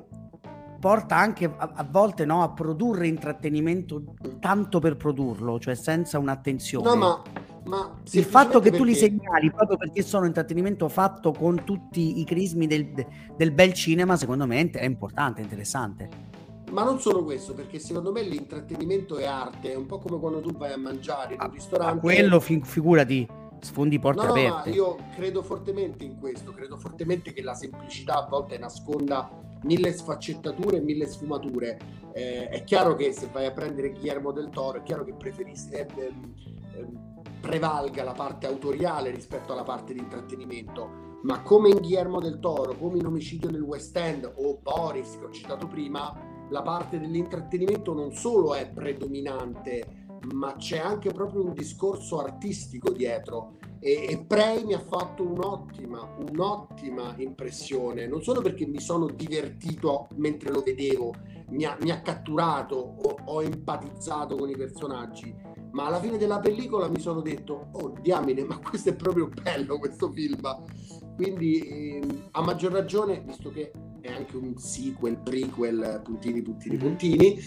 porta anche a, a volte no, a produrre intrattenimento tanto per produrlo, cioè senza un'attenzione. No, ma ma il fatto che perché... tu li segnali proprio perché sono intrattenimento fatto con tutti i crismi del, del bel cinema, secondo me è importante, interessante. Ma non solo questo, perché secondo me l'intrattenimento è arte, è un po' come quando tu vai a mangiare in un ristorante. Ma quello fi- figurati, sfondi porte no, aperte. No, io credo fortemente in questo, credo fortemente che la semplicità a volte nasconda mille sfaccettature e mille sfumature. Eh, è chiaro che se vai a prendere Guillermo del Toro, è chiaro che preferisci... Prevalga la parte autoriale rispetto alla parte di intrattenimento, ma come in Guillermo del Toro, come in Omicidio nel West End o Boris che ho citato prima, la parte dell'intrattenimento non solo è predominante, ma c'è anche proprio un discorso artistico dietro. E, e Prey mi ha fatto un'ottima, un'ottima impressione, non solo perché mi sono divertito mentre lo vedevo, mi ha, mi ha catturato, ho, ho empatizzato con i personaggi, ma alla fine della pellicola mi sono detto, oh diamine, ma questo è proprio bello questo film. Quindi eh, a maggior ragione, visto che è anche un sequel, prequel, puntini, puntini, mm-hmm. puntini,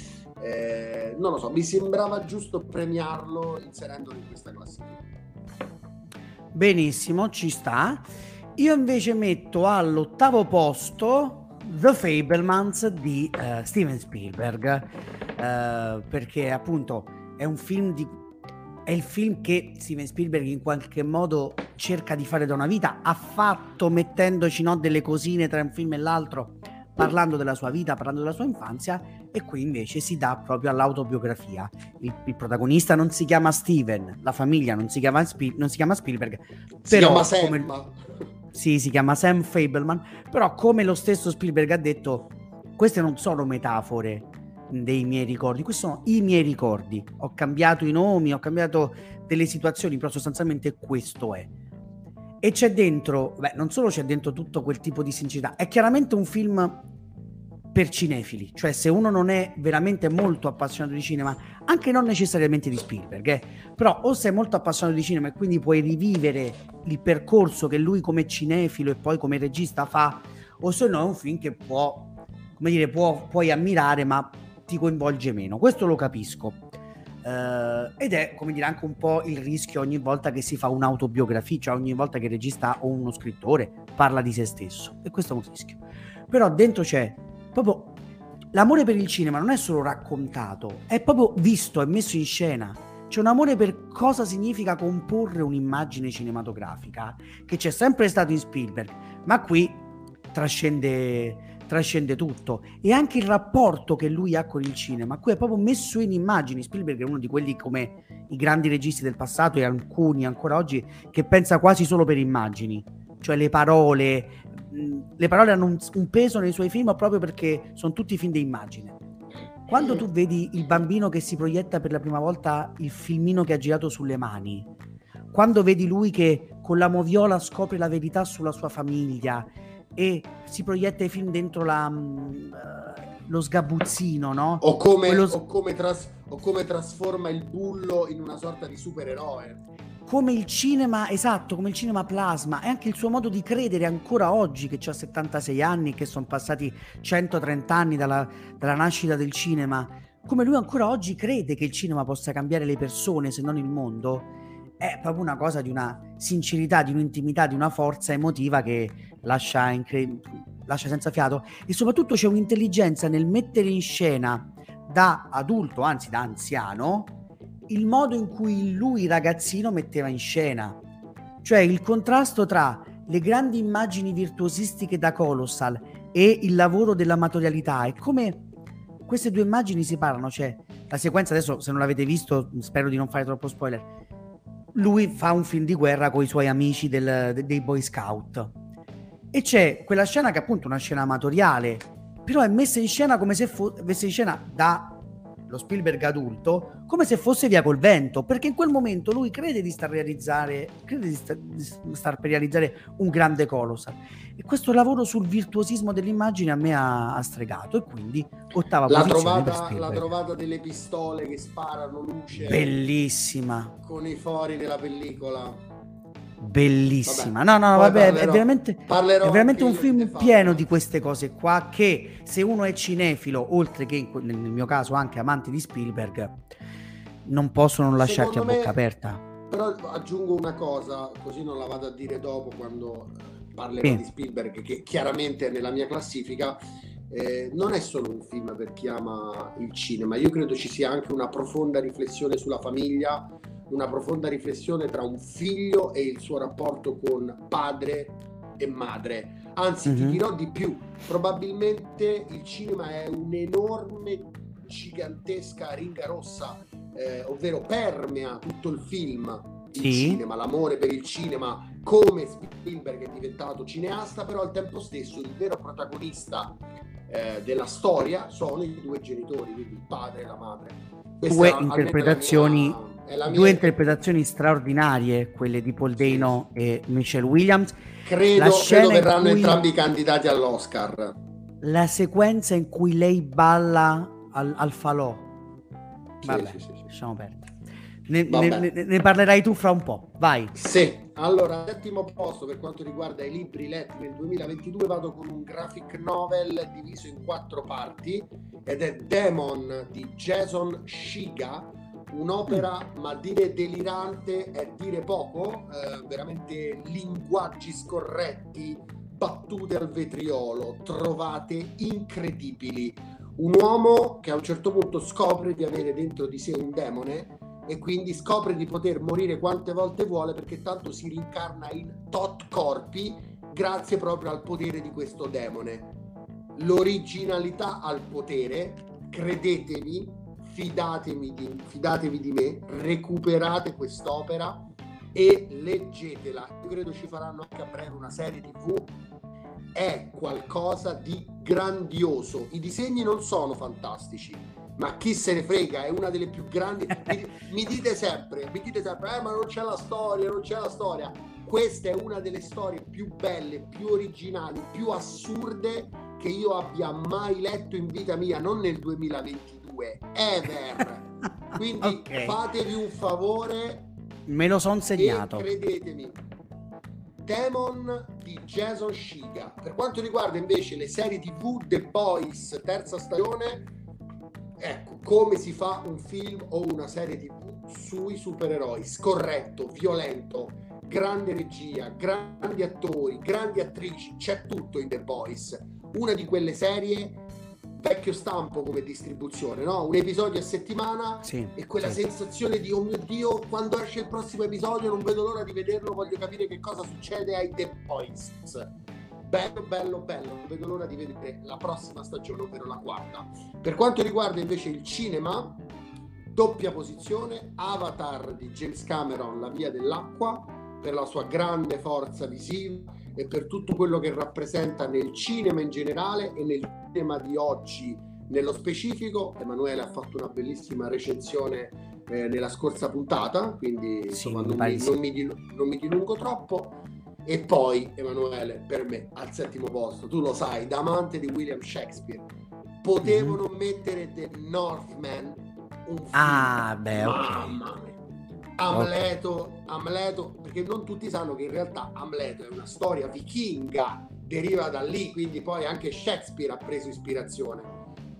eh, non lo so, mi sembrava giusto premiarlo inserendolo in questa classifica. Benissimo, ci sta. Io invece metto all'ottavo posto The Fablemans di uh, Steven Spielberg, uh, perché appunto è un film di è il film che Steven Spielberg in qualche modo cerca di fare da una vita, ha fatto mettendoci no, delle cosine tra un film e l'altro, parlando della sua vita, parlando della sua infanzia, e qui invece si dà proprio all'autobiografia. Il, il protagonista non si chiama Steven, la famiglia non si chiama, Spiel, non si chiama Spielberg, si chiama Sam. Come, sì, si chiama Sam Fableman, però come lo stesso Spielberg ha detto, queste non sono metafore, dei miei ricordi, questi sono i miei ricordi. Ho cambiato i nomi, ho cambiato delle situazioni, però sostanzialmente questo è. E c'è dentro, beh, non solo c'è dentro tutto quel tipo di sincerità, è chiaramente un film per cinefili, cioè se uno non è veramente molto appassionato di cinema, anche non necessariamente di Spielberg, eh, però o sei molto appassionato di cinema e quindi puoi rivivere il percorso che lui come cinefilo e poi come regista fa, o se no è un film che può, come dire, può, puoi ammirare ma ti coinvolge meno. Questo lo capisco. Uh, ed è come dire anche un po' il rischio ogni volta che si fa un'autobiografia, cioè ogni volta che il regista o uno scrittore parla di se stesso. E questo è un rischio. Però dentro c'è proprio l'amore per il cinema, non è solo raccontato, è proprio visto, è messo in scena. C'è un amore per cosa significa comporre un'immagine cinematografica, che c'è sempre stato in Spielberg, ma qui trascende trascende tutto e anche il rapporto che lui ha con il cinema, qui è proprio messo in immagini. Spielberg è uno di quelli come i grandi registi del passato e alcuni ancora oggi che pensa quasi solo per immagini, cioè le parole, le parole hanno un, un peso nei suoi film proprio perché sono tutti film di immagine. Quando tu vedi il bambino che si proietta per la prima volta il filmino che ha girato sulle mani, quando vedi lui che con la moviola scopre la verità sulla sua famiglia e si proietta i film dentro la, uh, lo sgabuzzino, no? O come, Quello... o, come tras- o come trasforma il bullo in una sorta di supereroe. Come il cinema, esatto, come il cinema plasma, e anche il suo modo di credere ancora oggi, che ha 76 anni, che sono passati 130 anni dalla, dalla, nascita del cinema, come lui ancora oggi crede che il cinema possa cambiare le persone, se non il mondo, è proprio una cosa di una sincerità, di un'intimità, di una forza emotiva che lascia, incre- lascia senza fiato. E soprattutto c'è un'intelligenza nel mettere in scena da adulto, anzi da anziano, il modo in cui lui ragazzino metteva in scena, cioè il contrasto tra le grandi immagini virtuosistiche da Colossal e il lavoro dell'amatorialità e come queste due immagini si parlano, cioè la sequenza adesso se non l'avete visto spero di non fare troppo spoiler lui fa un film di guerra con i suoi amici del, dei Boy Scout. E c'è quella scena che è appunto una scena amatoriale, però è messa in scena come se fosse messa in scena da lo Spielberg adulto come se fosse via col vento, perché in quel momento lui crede di star, realizzare, crede di star, di star per realizzare un grande colossal. E questo lavoro sul virtuosismo dell'immagine a me ha, ha stregato e quindi ottava la trovata, la trovata delle pistole che sparano luce. Bellissima. Con i fori della pellicola bellissima. Vabbè, no, no, vabbè, parlerò, è veramente, è veramente un film pieno di queste cose qua che se uno è cinefilo, oltre che nel mio caso anche amante di Spielberg, non possono non lasciarti Secondo a bocca me, aperta. Però aggiungo una cosa, così non la vado a dire dopo quando parlerò sì. di Spielberg, che chiaramente è nella mia classifica. Eh, non è solo un film per chi ama il cinema, io credo ci sia anche una profonda riflessione sulla famiglia, una profonda riflessione tra un figlio e il suo rapporto con padre e madre. Anzi, mm-hmm. ti mhm. dirò di più, probabilmente il cinema è un'enorme, gigantesca ringa rossa, eh, ovvero permea tutto il film. Il sì. cinema, l'amore per il cinema, come Spielberg è diventato cineasta, però al tempo stesso il vero protagonista eh, della storia sono i due genitori, quindi il padre e la madre. Questa due interpretazioni mia mia... Due interpretazioni straordinarie, quelle di Paul Dano sì. e Michelle Williams. Credo, credo verranno cui... entrambi candidati all'Oscar. La sequenza in cui lei balla al, al falò. Vabbè, sì, sì, sì, lasciamo perdere. Ne, ne, ne, parlerai tu fra un po', vai. Sì, allora, settimo posto per quanto riguarda i libri letti nel 2022 vado con un graphic novel diviso in quattro parti ed è Demon di Jason Shiga un'opera, ma dire delirante è dire poco, eh, veramente linguaggi scorretti, battute al vetriolo, trovate incredibili. Un uomo che a un certo punto scopre di avere dentro di sé un demone e quindi scopre di poter morire quante volte vuole perché tanto si rincarna in tot corpi grazie proprio al potere di questo demone. L'originalità al potere, credetemi, fidatevi di, fidatevi di me, recuperate quest'opera e leggetela. Io credo ci faranno anche a breve una serie tv. È qualcosa di grandioso. I disegni non sono fantastici, ma chi se ne frega, è una delle più grandi. mi, mi, dite sempre, mi dite sempre, eh, ma non c'è la storia, non c'è la storia. Questa è una delle storie più belle, più originali, più assurde che io abbia mai letto in vita mia, non nel 2022, ever. Quindi okay. fatevi un favore. Me lo son segnato. credetemi, Demon di Jason Shiga. Per quanto riguarda invece le serie TV The Boys, terza stagione, ecco come si fa un film o una serie TV sui supereroi. Scorretto, violento, grande regia, grandi attori, grandi attrici, c'è tutto in The Boys una di quelle serie vecchio stampo come distribuzione, no? Un episodio a settimana sì, e quella sì. sensazione di oh mio Dio, quando esce il prossimo episodio non vedo l'ora di vederlo, voglio capire che cosa succede ai The Boys. Bello, bello, bello, non vedo l'ora di vedere la prossima stagione, ovvero la quarta. Per quanto riguarda invece il cinema, doppia posizione, Avatar di James Cameron, La via dell'acqua, per la sua grande forza visiva e per tutto quello che rappresenta nel cinema in generale e nel cinema di oggi nello specifico. Emanuele ha fatto una bellissima recensione eh, nella scorsa puntata, quindi sì, insomma, non, mi, non, mi, non mi dilungo troppo. E poi Emanuele, per me, al settimo posto, tu lo sai, da amante di William Shakespeare, potevano mm-hmm. mettere The Northman, un film. Ah, beh, Mamma okay. Amleto, Amleto, perché non tutti sanno che in realtà Amleto è una storia vichinga, deriva da lì, quindi poi anche Shakespeare ha preso ispirazione.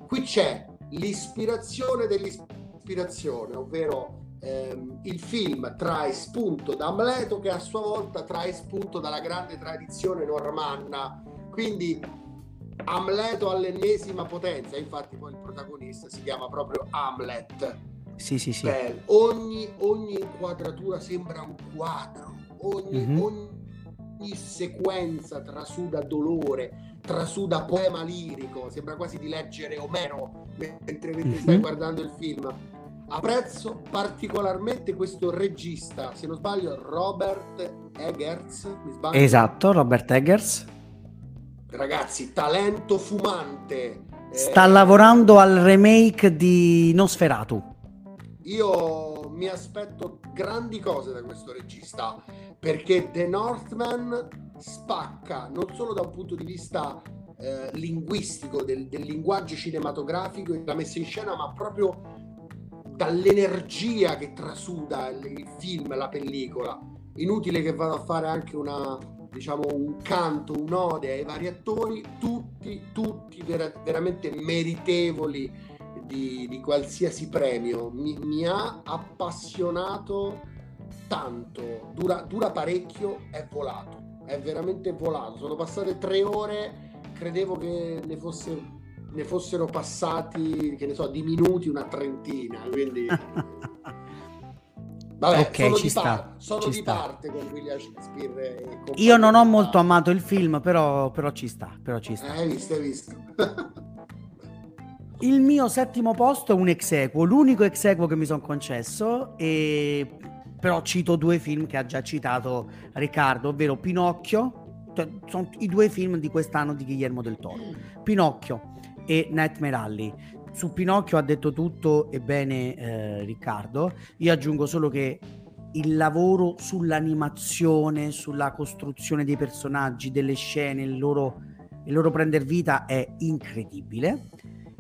Qui c'è l'ispirazione dell'ispirazione, ovvero ehm, il film trae spunto da Amleto che a sua volta trae spunto dalla grande tradizione normanna, quindi Amleto all'ennesima potenza, infatti poi il protagonista si chiama proprio Hamlet sì, sì, sì. Ogni, ogni, inquadratura sembra un quadro, ogni, mm-hmm. ogni sequenza trasuda dolore, trasuda poema lirico, sembra quasi di leggere Omero mentre, mentre mm-hmm. stai guardando il film. Apprezzo particolarmente questo regista, se non sbaglio, Robert Eggers. Esatto, Robert Eggers. Ragazzi, talento fumante. Sta eh, lavorando al remake di Nosferatu io mi aspetto grandi cose da questo regista perché The Northman spacca non solo da un punto di vista eh, linguistico del, del, linguaggio cinematografico e della messa in scena ma proprio dall'energia che trasuda il, il film, la pellicola. Inutile che vada a fare anche una diciamo un canto, un'ode ai vari attori tutti, tutti ver- veramente meritevoli di, di qualsiasi premio, mi, mi, ha appassionato tanto, dura, dura parecchio, è volato, è veramente volato. Sono passate tre ore, credevo che ne, fosse, ne fossero passati, che ne so, di minuti una trentina, quindi... Vabbè, ok, sono ci di, sta, par- sono ci di sta. parte con William Shakespeare. Io non ho molto amato il film, però, però ci sta, però ci sta. Eh, hai visto, hai visto. Il mio settimo posto è un ex equo, l'unico ex equo che mi sono concesso, e... però cito due film che ha già citato Riccardo, ovvero Pinocchio, sono i due film di quest'anno di Guillermo del Toro, Pinocchio e Nightmare Alley. Su Pinocchio ha detto tutto e bene eh, Riccardo, io aggiungo solo che il lavoro sull'animazione, sulla costruzione dei personaggi, delle scene, il loro, il loro prender vita è incredibile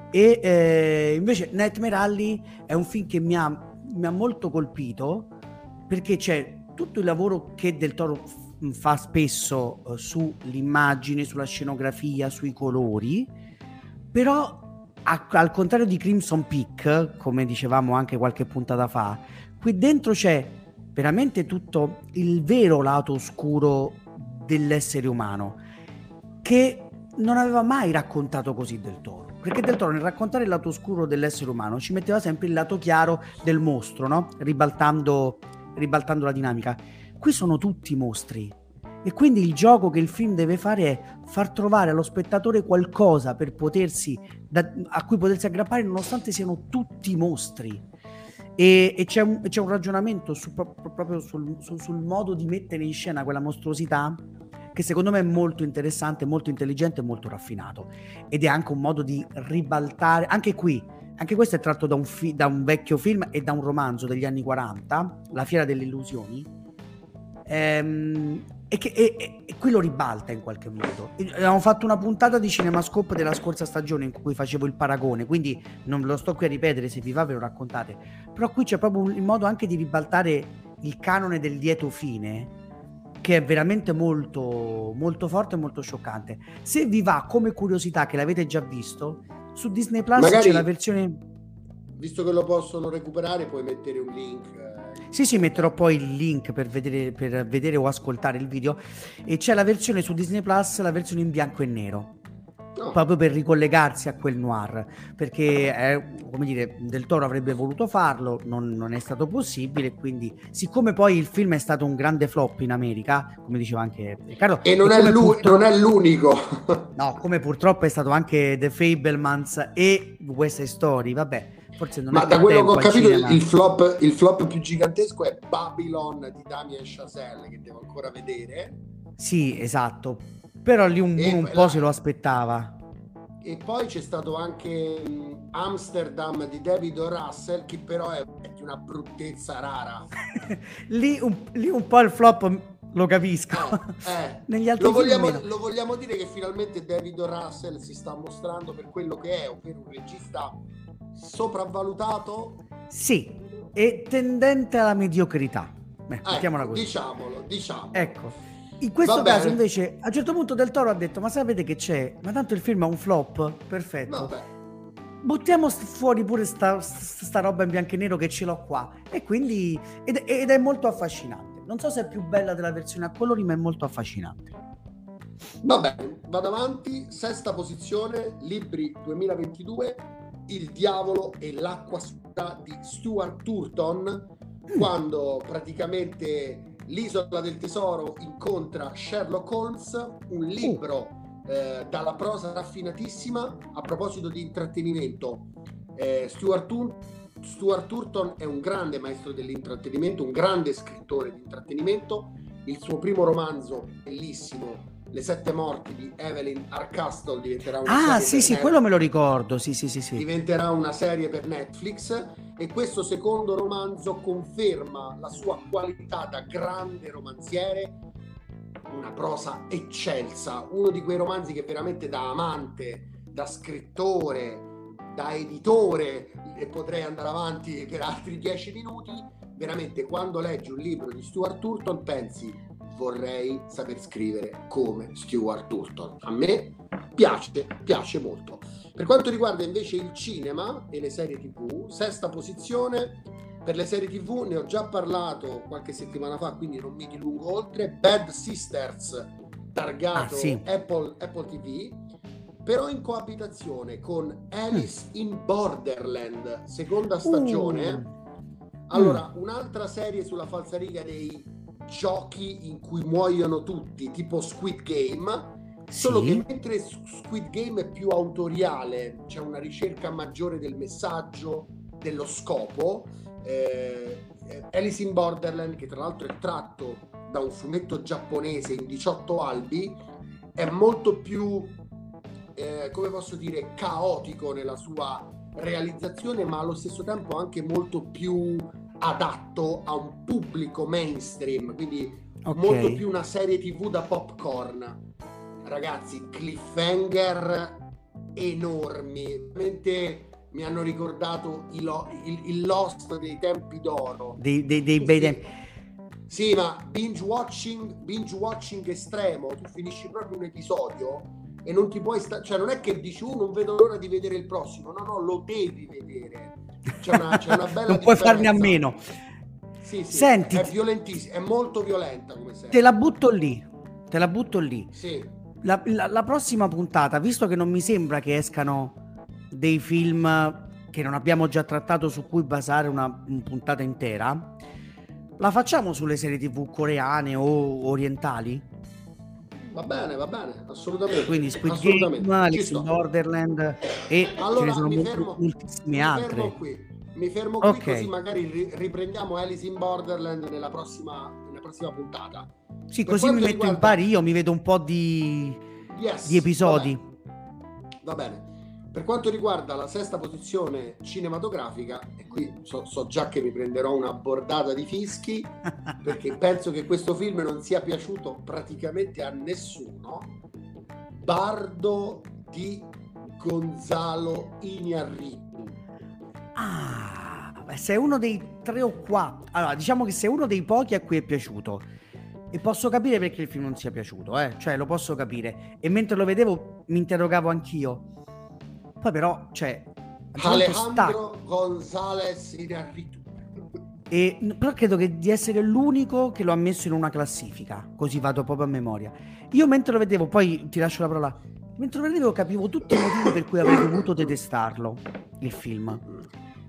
e eh, invece Nightmare Alley è un film che mi ha, mi ha molto colpito perché c'è tutto il lavoro che Del Toro fa spesso uh, sull'immagine, sulla scenografia, sui colori, però a- al contrario di Crimson Peak, come dicevamo anche qualche puntata fa, qui dentro c'è veramente tutto il vero lato oscuro dell'essere umano che non aveva mai raccontato così Del Toro perché Del Toro nel raccontare il lato oscuro dell'essere umano ci metteva sempre il lato chiaro del mostro, no? Ribaltando, ribaltando la dinamica. Qui sono tutti mostri. E quindi il gioco che il film deve fare è far trovare allo spettatore qualcosa per potersi, da, a cui potersi aggrappare nonostante siano tutti mostri. E, e c'è, un, c'è, un, ragionamento su, proprio sul, su, sul modo di mettere in scena quella mostruosità che secondo me è molto interessante, molto intelligente e molto raffinato. Ed è anche un modo di ribaltare, anche qui, anche questo è tratto da un, fi- da un vecchio film e da un romanzo degli anni 40, La fiera delle illusioni, ehm, e, che, e, e, qui lo ribalta in qualche modo. Abbiamo fatto una puntata di CinemaScope della scorsa stagione in cui facevo il paragone, quindi non lo sto qui a ripetere, se vi va ve lo raccontate. Però qui c'è proprio un, modo anche di ribaltare il canone del lieto fine che è veramente molto, molto forte e molto scioccante. Se vi va come curiosità, che l'avete già visto, su Disney Plus Magari, c'è la versione. Visto che lo possono recuperare, puoi mettere un link. Eh, sì, sì, metterò poi il link per vedere, per vedere o ascoltare il video. E c'è la versione su Disney Plus, la versione in bianco e nero proprio per ricollegarsi a quel noir, perché è, come dire, Del Toro avrebbe voluto farlo, non, non, è stato possibile, quindi siccome poi il film è stato un grande flop in America, come diceva anche Riccardo, e non, è, non è, l'unico, no, come purtroppo è stato anche The Fablemans e West Side Story, vabbè. Forse non Ma da quello che ho capito il flop, il flop più gigantesco è Babylon di Damien Chazelle che devo ancora vedere. Sì, esatto, però lì un, un po' la... se lo aspettava. E poi c'è stato anche Amsterdam di David Russell, che però è di una bruttezza rara. lì, un, lì, un, po' il flop lo capisco. Eh, eh. Negli altri lo, vogliamo, lo vogliamo dire che finalmente David Russell si sta mostrando per quello che è, ovvero un regista sopravvalutato. Sì, e tendente alla mediocrità. Beh, così. Diciamolo, diciamo. Ecco. In questo caso invece a un certo punto Del Toro ha detto ma sapete che c'è? Ma tanto il film è un flop, perfetto. Vabbè. Buttiamo fuori pure sta, sta, roba in bianco e nero che ce l'ho qua. E quindi ed, ed, è molto affascinante. Non so se è più bella della versione a colori, ma è molto affascinante. Va bene, vado avanti. Sesta posizione, Libri 2022, Il diavolo e l'acqua di Stuart Turton, mm. quando praticamente L'isola del tesoro incontra Sherlock Holmes, un libro eh, dalla prosa raffinatissima. A proposito di intrattenimento, eh, Stuart, Stuart Turton è un grande maestro dell'intrattenimento, un grande scrittore di intrattenimento. Il suo primo romanzo, bellissimo, le sette morti di Evelyn Arcastle diventerà una ah, serie. Ah, sì, sì, Netflix. quello me lo ricordo. Sì, sì, sì, sì. Diventerà una serie per Netflix e questo secondo romanzo conferma la sua qualità da grande romanziere, una prosa eccelsa, uno di quei romanzi che veramente da amante, da scrittore, da editore e potrei andare avanti per altri dieci minuti, veramente quando leggi un libro di Stuart Turton pensi vorrei saper scrivere come Stuart Turton. A me piace, piace molto. Per quanto riguarda invece il cinema e le serie tv, sesta posizione per le serie tv ne ho già parlato qualche settimana fa, quindi non mi dilungo oltre. Bad Sisters, targato ah, sì. Apple, Apple TV, però in coabitazione con Alice in Borderland, seconda stagione. Uh. Allora, mm. un'altra serie sulla falsariga dei giochi in cui muoiono tutti, tipo Squid Game. Solo sì. che mentre Squid Game è più autoriale, c'è una ricerca maggiore del messaggio, dello scopo. Eh, Alice in Borderland, che tra l'altro è tratto da un fumetto giapponese in 18 albi, è molto più, eh, come posso dire, caotico nella sua realizzazione, ma allo stesso tempo anche molto più adatto a un pubblico mainstream, quindi okay. molto più una serie tv da popcorn. Ragazzi, cliffhanger enormi, veramente mi hanno ricordato il, il, il Lost dei tempi d'oro. Dei, dei, dei bei tempi. Sì, ma binge watching, binge watching estremo, tu finisci proprio un episodio e non ti puoi stare, cioè non è che dici, oh, non vedo l'ora di vedere il prossimo, no, no, lo devi vedere c'è una, c'è una bella non puoi farne a meno. Sì, sì, Senti, è violentissima, è molto violenta come serie. Te la butto lì, te la butto lì. Sì. La, la, la, prossima puntata, visto che non mi sembra che escano dei film che non abbiamo già trattato su cui basare una, una puntata intera, la facciamo sulle serie tv coreane o orientali? Va bene, va bene, assolutamente. Quindi Squid assolutamente. Game, Alice in Borderland e allora, ce ne sono mi fermo, moltissime mi altre. Fermo qui. Mi fermo qui okay. così magari riprendiamo Alice in Borderland nella prossima, nella prossima puntata. Sì, per così mi metto riguarda... in pari io, mi vedo un po' di, yes, di episodi. Va bene. va bene. Per quanto riguarda la sesta posizione cinematografica, e qui so, so, già che mi prenderò una bordata di fischi, perché penso che questo film non sia piaciuto praticamente a nessuno, Bardo di Gonzalo Iñárritu. Ah, sei uno dei tre o quattro. Allora, diciamo che sei uno dei pochi a cui è piaciuto. E posso capire perché il film non sia piaciuto, eh? Cioè, lo posso capire. E mentre lo vedevo mi interrogavo anch'io poi però, cioè... Alejandro Gonzalez Inarritu. E, però credo che di essere l'unico che lo ha messo in una classifica, così vado proprio a memoria. Io mentre lo vedevo, poi ti lascio la parola, mentre lo vedevo capivo tutti i motivi per cui avrei dovuto detestarlo, il film.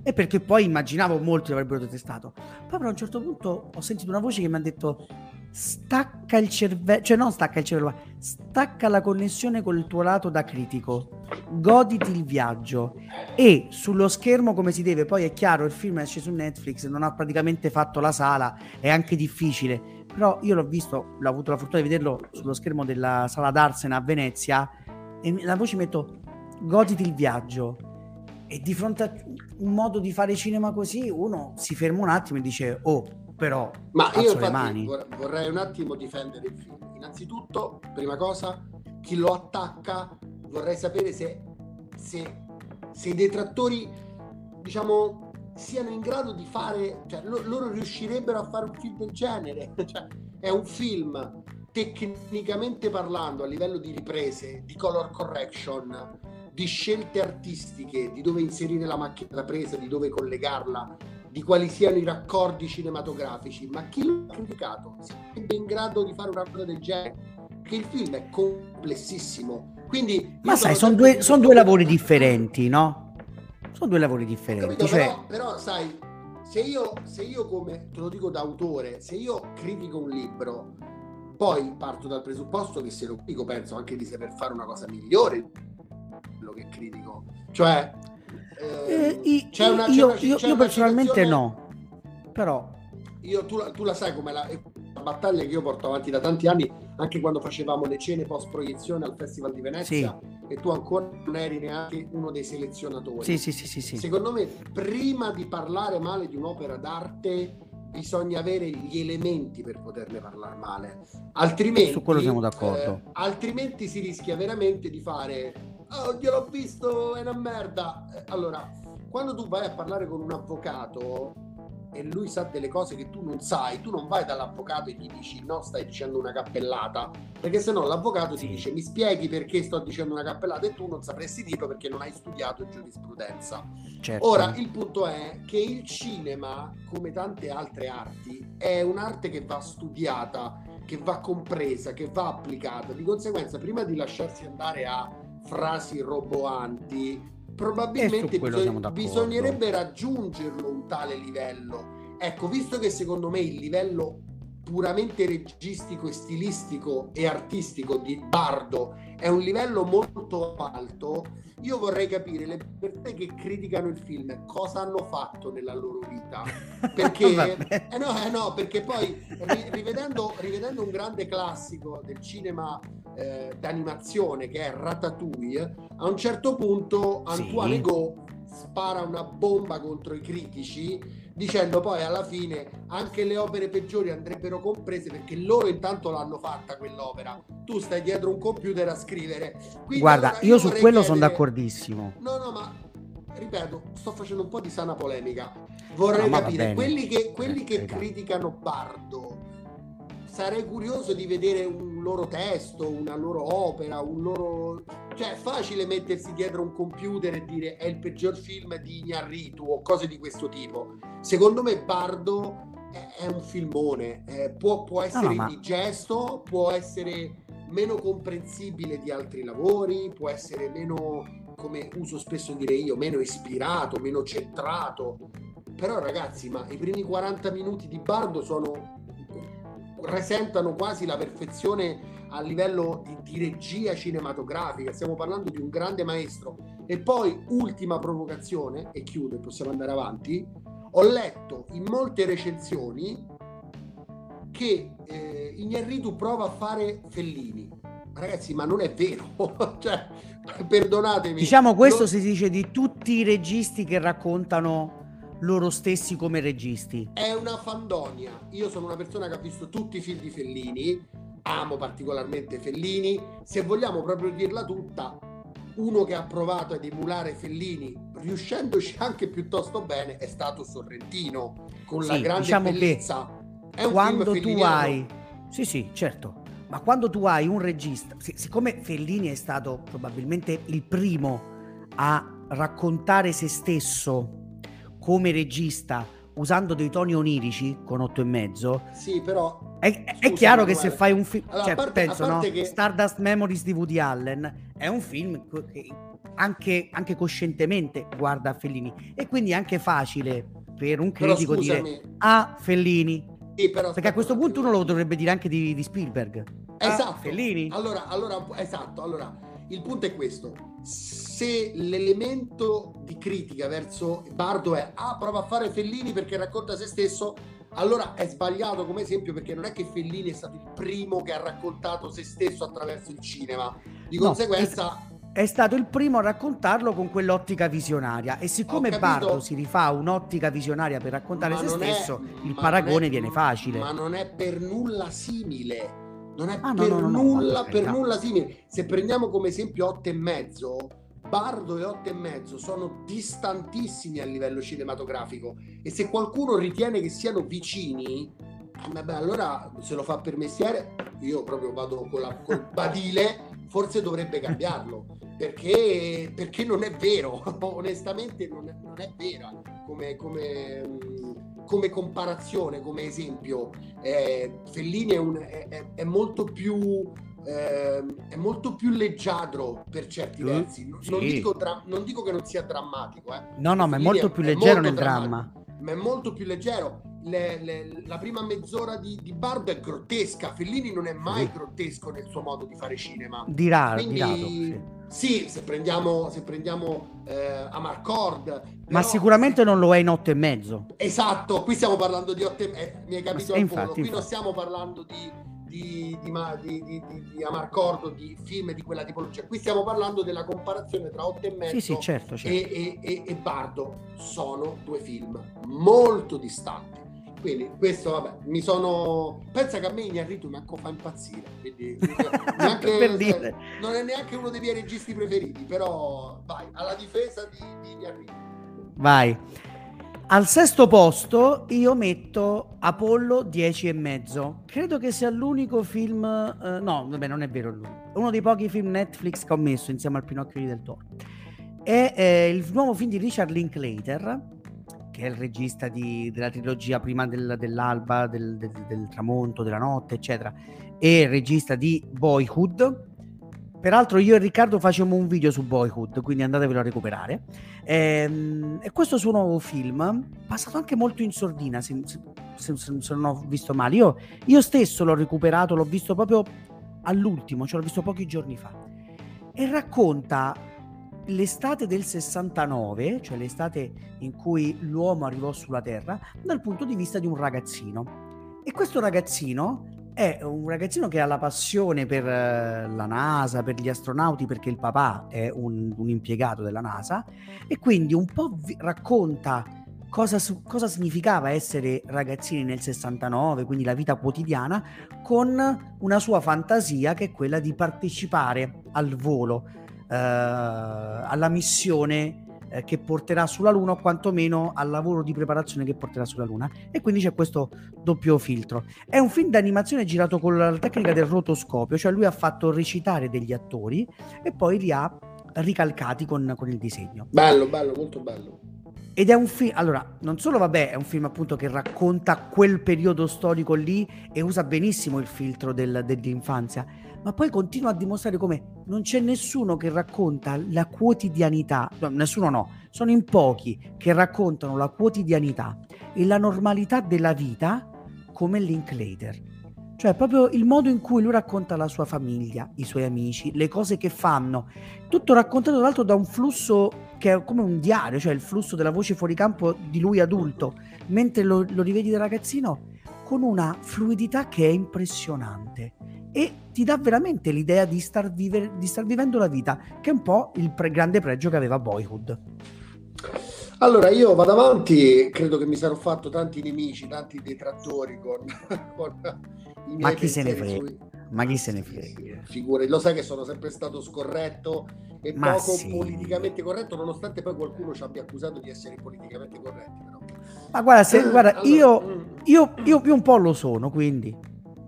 E perché poi immaginavo molti l'avrebbero detestato. Poi però a un certo punto ho sentito una voce che mi ha detto stacca il cervello, cioè non stacca il cervello, stacca la connessione col tuo lato da critico, goditi il viaggio. E sullo schermo come si deve, poi è chiaro il film esce su Netflix, non ha praticamente fatto la sala, è anche difficile, però io l'ho visto, ho avuto la fortuna di vederlo sullo schermo della sala d'Arsena a Venezia e la voce metto goditi il viaggio. E di fronte a un modo di fare cinema così uno si ferma un attimo e dice oh però ma io infatti vorrei un attimo difendere il film. Innanzitutto prima cosa chi lo attacca vorrei sapere se, se, se i detrattori diciamo siano in grado di fare cioè lo, loro riuscirebbero a fare un film del genere. Cioè, è un film tecnicamente parlando a livello di riprese di color correction di scelte artistiche di dove inserire la macchina da presa di dove collegarla di quali siano i raccordi cinematografici, ma chi l'ha criticato sarebbe in grado di fare una cosa del genere? Che il film è complessissimo. Quindi ma sai, sono due, son due lavori differenti, no? Sono due lavori differenti. Capito, cioè... però, però, sai, se io, se io come, te lo dico da autore, se io critico un libro, poi parto dal presupposto che se lo critico penso anche di saper fare una cosa migliore quello che critico. Cioè, eh, eh, c'è una, io, c'è io, c'è io personalmente no, però... Io, tu, tu la sai come la, la, battaglia che io porto avanti da tanti anni, anche quando facevamo le cene post proiezione al Festival di Venezia sì. e tu ancora non eri neanche uno dei selezionatori. Sì, sì, sì, sì, Secondo me, prima di parlare male di un'opera d'arte, bisogna avere gli elementi per poterne parlare male. Altrimenti, Su quello siamo d'accordo. Eh, altrimenti si rischia veramente di fare oh, gliel'ho visto, è una merda. Eh, allora, quando tu vai a parlare con un avvocato e lui sa delle cose che tu non sai, tu non vai dall'avvocato e gli dici no, stai dicendo una cappellata, perché se no l'avvocato ti dice mi spieghi perché sto dicendo una cappellata e tu non sapresti dirlo perché non hai studiato giurisprudenza. Certo. Ora, il punto è che il cinema, come tante altre arti, è un'arte che va studiata, che va compresa, che va applicata. Di conseguenza, prima di lasciarsi andare a frasi roboanti, probabilmente bisog- bisognerebbe raggiungerlo un tale livello. Ecco, visto che secondo me il livello puramente registico e stilistico e artistico di Bardo è un livello molto alto, io vorrei capire le persone che criticano il film cosa hanno fatto nella loro vita. Perché, eh no, eh no, perché poi rivedendo, rivedendo, un grande classico del cinema eh, d'animazione che è Ratatouille, a un certo punto Antoine sì. Go spara una bomba contro i critici dicendo poi alla fine anche le opere peggiori andrebbero comprese perché loro intanto l'hanno fatta quell'opera. Tu stai dietro un computer a scrivere. Quindi guarda allora, io, io su quello chiedere... sono d'accordissimo. No no ma ripeto sto facendo un po' di sana polemica. Vorrei no, capire quelli che, quelli che criticano Bardo sarei curioso di vedere un loro testo, una loro opera, un loro... Cioè, è facile mettersi dietro un computer e dire è il peggior film di Ignarritu o cose di questo tipo. Secondo me Bardo è, è un filmone, eh, può, può, essere no, no, ma... indigesto, può essere meno comprensibile di altri lavori, può essere meno come uso spesso dire io, meno ispirato, meno centrato. Però ragazzi, ma i primi 40 minuti di Bardo sono presentano quasi la perfezione a livello di, di, regia cinematografica, stiamo parlando di un grande maestro. E poi, ultima provocazione, e chiudo e possiamo andare avanti, ho letto in molte recensioni che eh, Ignarritu prova a fare Fellini. Ragazzi, ma non è vero, cioè, perdonatemi. Diciamo questo lo... si dice di tutti i registi che raccontano loro stessi come registi. È una fandonia. Io sono una persona che ha visto tutti i film di Fellini, amo particolarmente Fellini. Se vogliamo proprio dirla tutta, uno che ha provato ad emulare Fellini, riuscendoci anche piuttosto bene, è stato Sorrentino, con sì, la grande diciamo bellezza. È un quando tu hai... Sì, sì, certo. Ma quando tu hai un regista, siccome Fellini è stato probabilmente il primo a raccontare se stesso come regista usando dei toni onirici con otto e mezzo sì però è, è chiaro che se fai un film allora, cioè, parte, penso no? che... Stardust Memories di Woody Allen è un film che anche, anche coscientemente guarda a Fellini. E quindi è anche facile per un critico dire ah Fellini. Sì, però, perché a questo punto uno lo dovrebbe dire anche di, di Spielberg. Esatto. Ah, Fellini. Allora, allora esatto. Allora il punto è questo. Se l'elemento di critica verso Bardo è ah prova a fare Fellini perché racconta se stesso allora è sbagliato come esempio perché non è che Fellini è stato il primo che ha raccontato se stesso attraverso il cinema. Di no, conseguenza è stato il primo a raccontarlo con quell'ottica visionaria. E siccome Bardo si rifà un'ottica visionaria per raccontare se stesso è, il paragone è, viene facile. ma non è per nulla simile non è ah, per no, no, nulla, no, per nulla simile. Se prendiamo come esempio otto e mezzo, Bardo e otto e mezzo sono distantissimi a livello cinematografico e se qualcuno ritiene che siano vicini, vabbè, allora se lo fa per mestiere, io proprio vado con la, col badile, forse dovrebbe cambiarlo. Perché, perché non è vero, onestamente non è, non è vera come, come come comparazione, come esempio, eh, Fellini è, un, è, è, molto più eh, è molto più leggiadro per certi versi. Non, sì. non, dico dra- non, dico che non sia drammatico, eh. no, no, ma è molto più leggero nel dramma. Ma è molto più leggero. Le, le, la prima mezz'ora di, di, Bardo è grottesca. Fellini non è mai sì. grottesco nel suo modo di fare cinema. Di raro, Quindi, di raro sì. sì. se prendiamo, se prendiamo eh, Amarcord. Ma sicuramente non lo è in otto e mezzo. Esatto, qui stiamo parlando di otto e mezzo. Eh, mi hai capito al volo. Qui infatti. non stiamo parlando di di, di, di, di, Amarcordo, di film di quella tipologia. Qui stiamo parlando della comparazione tra Otto e mezzo sì, sì, certo, certo. E, e, e, Bardo. Sono due film molto distanti. Quindi questo, vabbè, mi sono... Pensa che a me Ignarritu manco fa impazzire. Quindi, neanche, per dire. non è neanche uno dei miei registi preferiti, però vai, alla difesa di, di Ignarritu. Vai. Al sesto posto io metto Apollo 10 e mezzo. Credo che sia l'unico film. Eh, no, vabbè, non è vero. Uno dei pochi film Netflix che ho messo insieme al Pinocchio di Del Toro. È eh, il nuovo film di Richard Linklater, che è il regista di, della trilogia prima del, dell'alba, del, del, del, tramonto, della notte, eccetera, e regista di Boyhood Peraltro io e Riccardo facciamo un video su Boyhood, quindi andatevelo a recuperare. Ehm, e questo suo nuovo film, passato anche molto in sordina, se, se, se, se non ho visto male. Io, io, stesso l'ho recuperato, l'ho visto proprio all'ultimo, cioè l'ho visto pochi giorni fa. E racconta l'estate del 69, cioè l'estate in cui l'uomo arrivò sulla Terra, dal punto di vista di un ragazzino. E questo ragazzino è un ragazzino che ha la passione per eh, la NASA, per gli astronauti, perché il papà è un, un impiegato della NASA e quindi un po' vi- racconta cosa, cosa, significava essere ragazzini nel 69, quindi la vita quotidiana, con una sua fantasia che è quella di partecipare al volo, alla missione eh, che porterà sulla Luna o quantomeno al lavoro di preparazione che porterà sulla Luna e quindi c'è questo doppio filtro. È un film d'animazione girato con la tecnica del rotoscopio, cioè lui ha fatto recitare degli attori e poi li ha ricalcati con, con il disegno. Bello, bello, molto bello. ed è un film, allora, non solo vabbè, è un film appunto che racconta quel periodo storico lì e usa benissimo il filtro del, dell'infanzia, ma poi continua a dimostrare come non c'è nessuno che racconta la quotidianità, no, nessuno no, sono in pochi che raccontano la quotidianità e la normalità della vita come Linklater. Cioè proprio il modo in cui lui racconta la sua famiglia, i suoi amici, le cose che fanno, tutto raccontato tra l'altro da un flusso che è come un diario, cioè il flusso della voce fuori campo di lui adulto, mentre lo, lo rivedi da ragazzino con una fluidità che è impressionante e ti dà veramente l'idea di star, viver, di star vivendo la vita, che è un po' il pre- grande pregio che aveva Boyhood. Allora, io vado avanti, credo che mi sarò fatto tanti nemici, tanti detrattori con, con ma chi se ne frega? Sui... Ma chi se ne frega? Figure, lo sai che sono sempre stato scorretto e ma poco sì. politicamente corretto, nonostante poi qualcuno ci abbia accusato di essere politicamente corretti. Però. Ma guarda, se, guarda allora, io, mm. io, io, io un po' lo sono, quindi.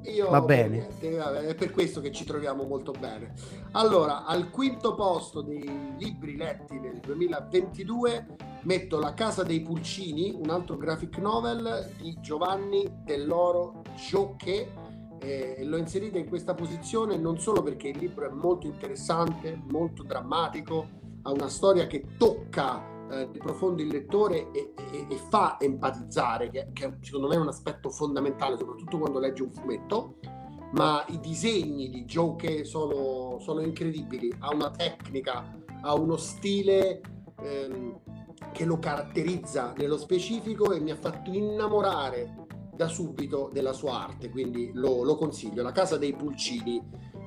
Io, Va bene. È per questo che ci troviamo molto bene. Allora, al quinto posto dei libri letti nel 2022 metto La casa dei pulcini, un altro graphic novel di Giovanni Dell'Oro Gioche eh, l'ho inserita in questa posizione non solo perché il libro è molto interessante, molto drammatico, ha una storia che tocca eh, di profondo il lettore e, e, e fa empatizzare, che, che, secondo me è un aspetto fondamentale, soprattutto quando legge un fumetto. Ma i disegni di Joe sono, sono incredibili, ha una tecnica, ha uno stile ehm, che lo caratterizza nello specifico e mi ha fatto innamorare da subito della sua arte, quindi lo, lo consiglio. La Casa dei Pulcini,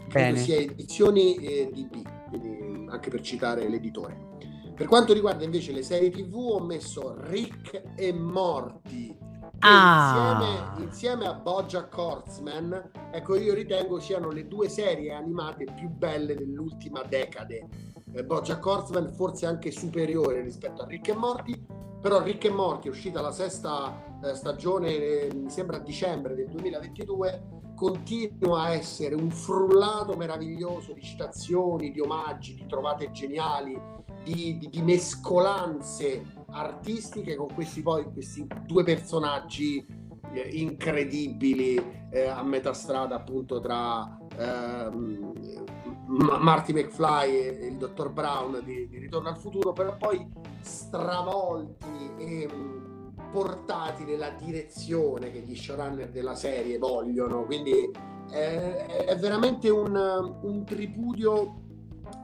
credo sia edizioni eh, DB, quindi anche per citare l'editore. Per quanto riguarda invece le serie TV, ho messo Rick e Morty. Ah. Insieme, insieme, a Bojack Horseman, ecco io ritengo siano le due serie animate più belle dell'ultima decade. Eh, Bojack Horseman forse anche superiore rispetto a Rick e Morty, però Rick e Morty è uscita la sesta eh, stagione, eh, mi sembra a dicembre del 2022, continua a essere un frullato meraviglioso di citazioni, di omaggi, di trovate geniali, di, di, di mescolanze artistiche con questi poi questi due personaggi eh, incredibili eh, a metà strada appunto tra ehm, Marty McFly e il dottor Brown di, di, Ritorno al futuro però poi stravolti e mm, portati nella direzione che gli showrunner della serie vogliono. Quindi è, è veramente un, un tripudio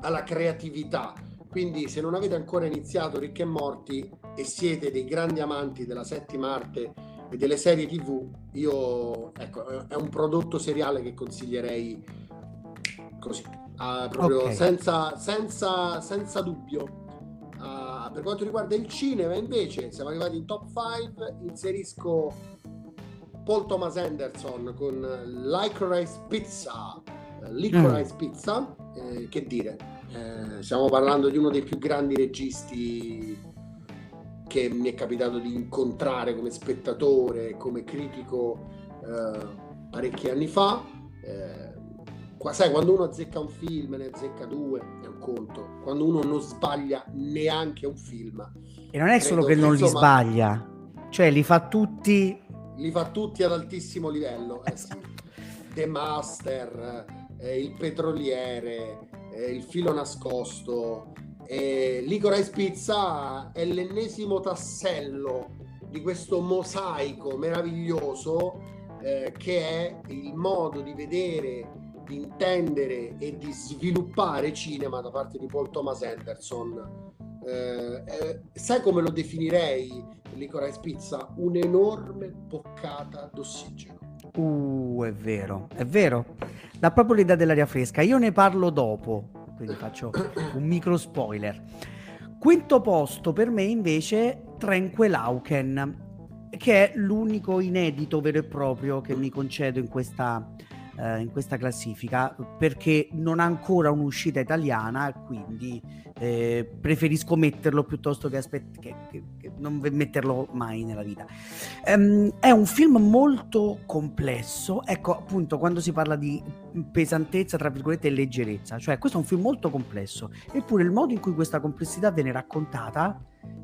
alla creatività quindi se non avete ancora iniziato Ricchi e Morti e siete dei grandi amanti della settima arte e delle serie tv, io ecco, è un prodotto seriale che consiglierei così, uh, proprio okay. senza, senza, senza, dubbio. Uh, per quanto riguarda il cinema, invece, siamo arrivati in top 5, inserisco Paul Thomas Anderson con Licorice Pizza. Licorice mm. Pizza, eh, che dire, eh, stiamo parlando di uno dei più grandi registi che mi è capitato di incontrare come spettatore, come critico eh, parecchi anni fa. Eh, sai, quando uno azzecca un film, ne azzecca due, è un conto. Quando uno non sbaglia neanche un film. E non è solo che non insomma, li sbaglia, cioè li fa tutti... Li fa tutti ad altissimo livello. Eh, sì. The Master, eh, Il Petroliere, eh, il filo nascosto. Eh, Licorice Pizza è l'ennesimo tassello di questo mosaico meraviglioso eh, che è il modo di vedere, di intendere e di sviluppare cinema da parte di Paul Thomas Anderson. Eh, eh, sai come lo definirei Licorice Pizza? Un'enorme boccata d'ossigeno. Uh, è vero, è vero. Dà proprio l'idea dell'aria fresca. Io ne parlo dopo, quindi faccio un micro spoiler. Quinto posto per me invece Tranquilauken, che è l'unico inedito vero e proprio che mi concedo in questa, eh, in questa classifica perché non ha ancora un'uscita italiana, quindi eh, preferisco metterlo piuttosto che, aspett- che, che, che, non metterlo mai nella vita. Um, è un film molto complesso, ecco appunto quando si parla di pesantezza, tra virgolette, e leggerezza, cioè questo è un film molto complesso, eppure il modo in cui questa complessità viene raccontata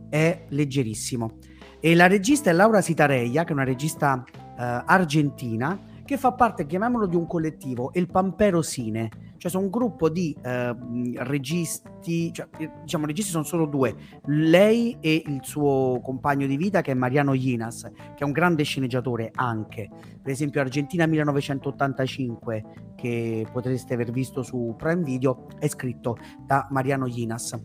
è leggerissimo. E la regista è Laura Sitareia, che è una regista uh, argentina, che fa parte, chiamiamolo, di un collettivo, il Pampero Cine, cioè sono un gruppo di eh, registi, cioè, diciamo registi sono solo due, lei e il suo compagno di vita che è Mariano Inas, che è un grande sceneggiatore anche, per esempio Argentina 1985, che potreste aver visto su Prime Video, è scritto da Mariano Inas.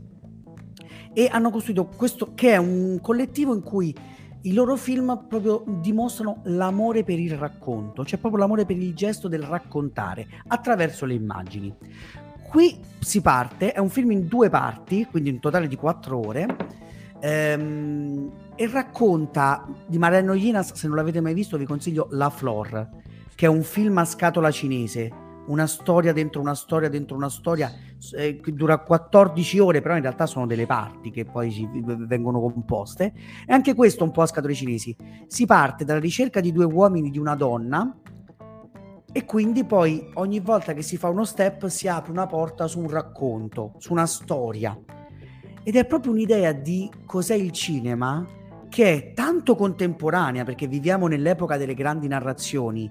E hanno costruito questo, che è un collettivo in cui i loro film proprio dimostrano l'amore per il racconto, cioè proprio l'amore per il gesto del raccontare attraverso le immagini. Qui si parte, è un film in due parti, quindi in totale di quattro ore, ehm, e racconta di Mariano Inas, se non l'avete mai visto vi consiglio La Flor, che è un film a scatola cinese, una storia dentro una storia dentro una storia eh, che dura 14 ore, però in realtà sono delle parti che poi si, vengono composte. E anche questo un po' a scatole cinesi. Si parte dalla ricerca di due uomini di una donna e quindi poi ogni volta che si fa uno step si apre una porta su un racconto, su una storia. Ed è proprio un'idea di cos'è il cinema che è tanto contemporanea perché viviamo nell'epoca delle grandi narrazioni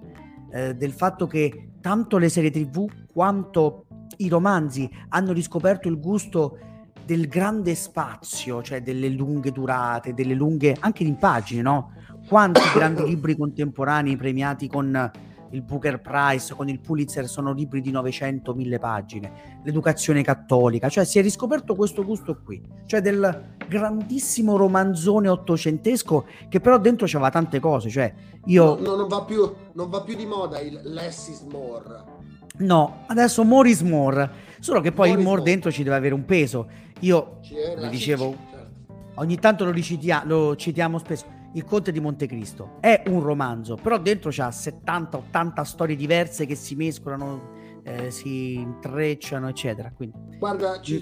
eh, del fatto che tanto le serie tv quanto i romanzi hanno riscoperto il gusto del grande spazio, cioè delle lunghe durate, delle lunghe anche in pagine, no? Quanti grandi libri contemporanei premiati con il Booker Prize, con il Pulitzer sono libri di 900-1000 pagine, l'educazione cattolica, cioè si è riscoperto questo gusto qui, cioè del grandissimo romanzone ottocentesco che però dentro c'aveva tante cose, cioè io... No, no, non, va più, non va più di moda il less is more. No, adesso more is more, solo che poi more il more, more dentro ci deve avere un peso. Io, come dicevo, certo. ogni tanto lo, ricitia- lo citiamo spesso il Conte di Montecristo. È un romanzo, però dentro c'ha 70-80 storie diverse che si mescolano, eh, si intrecciano, eccetera. Quindi... Guarda, ci,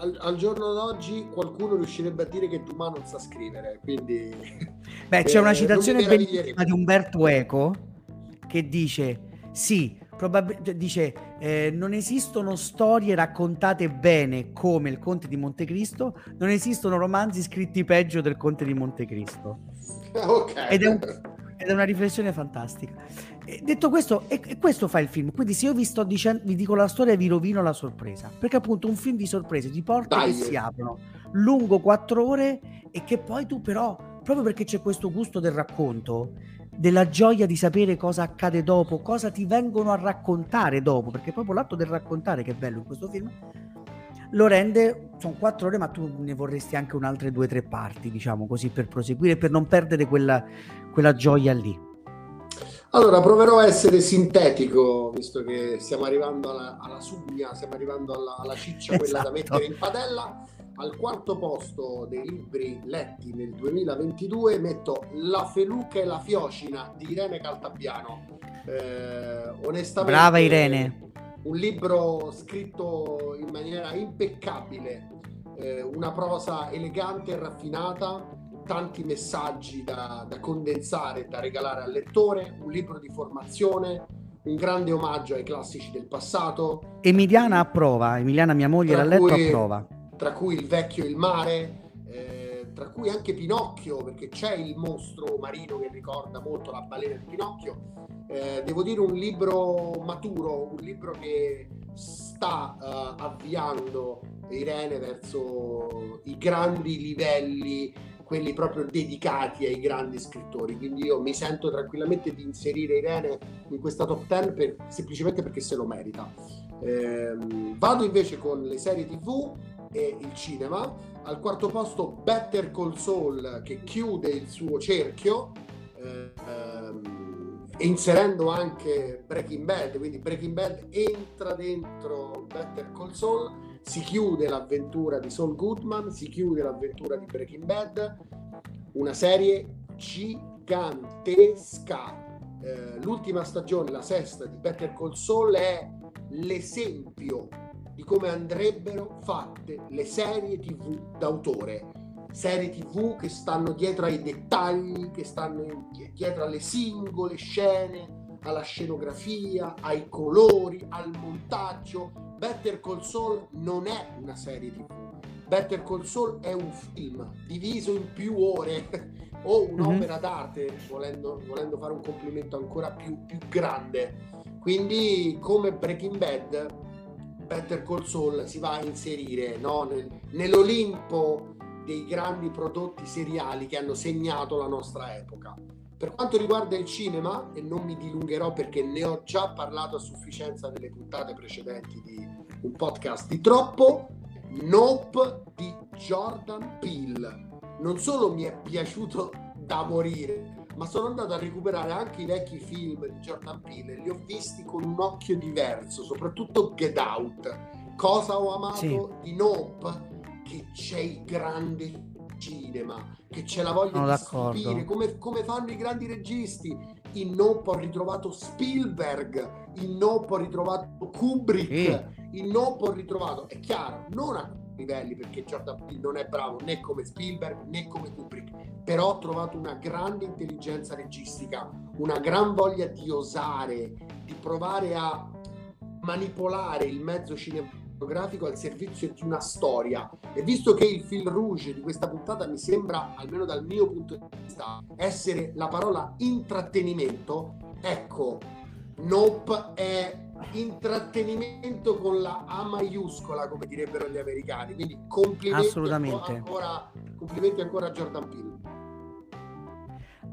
al, al, giorno d'oggi qualcuno riuscirebbe a dire che Dumas non sa scrivere, quindi... Beh, c'è una eh, citazione bellissima di Umberto Eco che dice, sì, Probab- dice eh, non esistono storie raccontate bene come il Conte di Montecristo, non esistono romanzi scritti peggio del Conte di Montecristo. Okay. Ed, è un, ed, è una riflessione fantastica. E detto questo, e, e, questo fa il film. Quindi, se io vi sto dicendo, vi dico la storia, vi rovino la sorpresa. Perché appunto un film di sorprese ti porta Dai. che si aprono lungo quattro ore e che poi tu, però, proprio perché c'è questo gusto del racconto, della gioia di sapere cosa accade dopo, cosa ti vengono a raccontare dopo, perché proprio l'atto del raccontare che è bello in questo film, lo rende, sono quattro ore, ma tu ne vorresti anche un'altra due o tre parti, diciamo così, per proseguire, per non perdere quella, quella gioia lì. Allora, proverò a essere sintetico, visto che stiamo arrivando alla, alla sugna, stiamo arrivando alla, alla ciccia, esatto. quella da esatto. mettere in padella. Al quarto posto dei libri letti nel 2022 metto La feluca e la fiocina di Irene Caltabiano. Eh, onestamente, Brava Irene. Un libro scritto in maniera impeccabile, eh, una prosa elegante e raffinata, tanti messaggi da, da condensare, da regalare al lettore, un libro di formazione, un grande omaggio ai classici del passato. Emiliana approva, Emiliana mia moglie l'ha letto approva tra cui il vecchio e il mare, eh, tra cui anche Pinocchio, perché c'è il mostro marino che ricorda molto la balena di Pinocchio. Eh, devo dire un libro maturo, un libro che sta uh, avviando Irene verso i grandi livelli, quelli proprio dedicati ai grandi scrittori. Quindi io mi sento tranquillamente di inserire Irene in questa top 10 per, semplicemente perché se lo merita. Eh, vado invece con le serie TV e il cinema. Al quarto posto Better Call Saul che chiude il suo cerchio, eh, ehm, inserendo anche Breaking Bad, quindi Breaking Bad entra dentro Better Call Saul, si chiude l'avventura di Saul Goodman, si chiude l'avventura di Breaking Bad, una serie gigantesca. Eh, l'ultima stagione, la sesta di Better Call Saul, è l'esempio di come andrebbero fatte le serie tv d'autore. Serie tv che stanno dietro ai dettagli, che stanno dietro alle singole scene, alla scenografia, ai colori, al montaggio. Better Call Saul non è una serie tv. Better Call Saul è un film diviso in più ore o un'opera mm-hmm. d'arte, volendo, volendo, fare un complimento ancora più, più grande. Quindi, come Breaking Bad, Better Call Saul si va a inserire no? Nel, nell'Olimpo dei grandi prodotti seriali che hanno segnato la nostra epoca. Per quanto riguarda il cinema, e non mi dilungherò perché ne ho già parlato a sufficienza nelle puntate precedenti di un podcast di troppo, Nope di Jordan Peele. Non solo mi è piaciuto da morire, ma sono andato a recuperare anche i vecchi film di Jordan Peele li ho visti con un occhio diverso, soprattutto Get Out. Cosa ho amato sì. di Nope? Che c'è il grande cinema, che c'è la voglia Sono di stupire, come, come, fanno i grandi registi. In Nope ho ritrovato Spielberg, in Nope ho ritrovato Kubrick, sì. in Nope ho ritrovato, è chiaro, non a livelli perché Jordan Peele non è bravo né come Spielberg né come Kubrick però ho trovato una grande intelligenza registica una gran voglia di osare di provare a manipolare il mezzo cinematografico al servizio di una storia. E visto che il fil rouge di questa puntata mi sembra almeno dal mio punto di vista essere la parola intrattenimento ecco Nope è intrattenimento con la A maiuscola, come direbbero gli americani. Quindi complimenti Assolutamente. Ancora, complimenti ancora a Jordan Peele.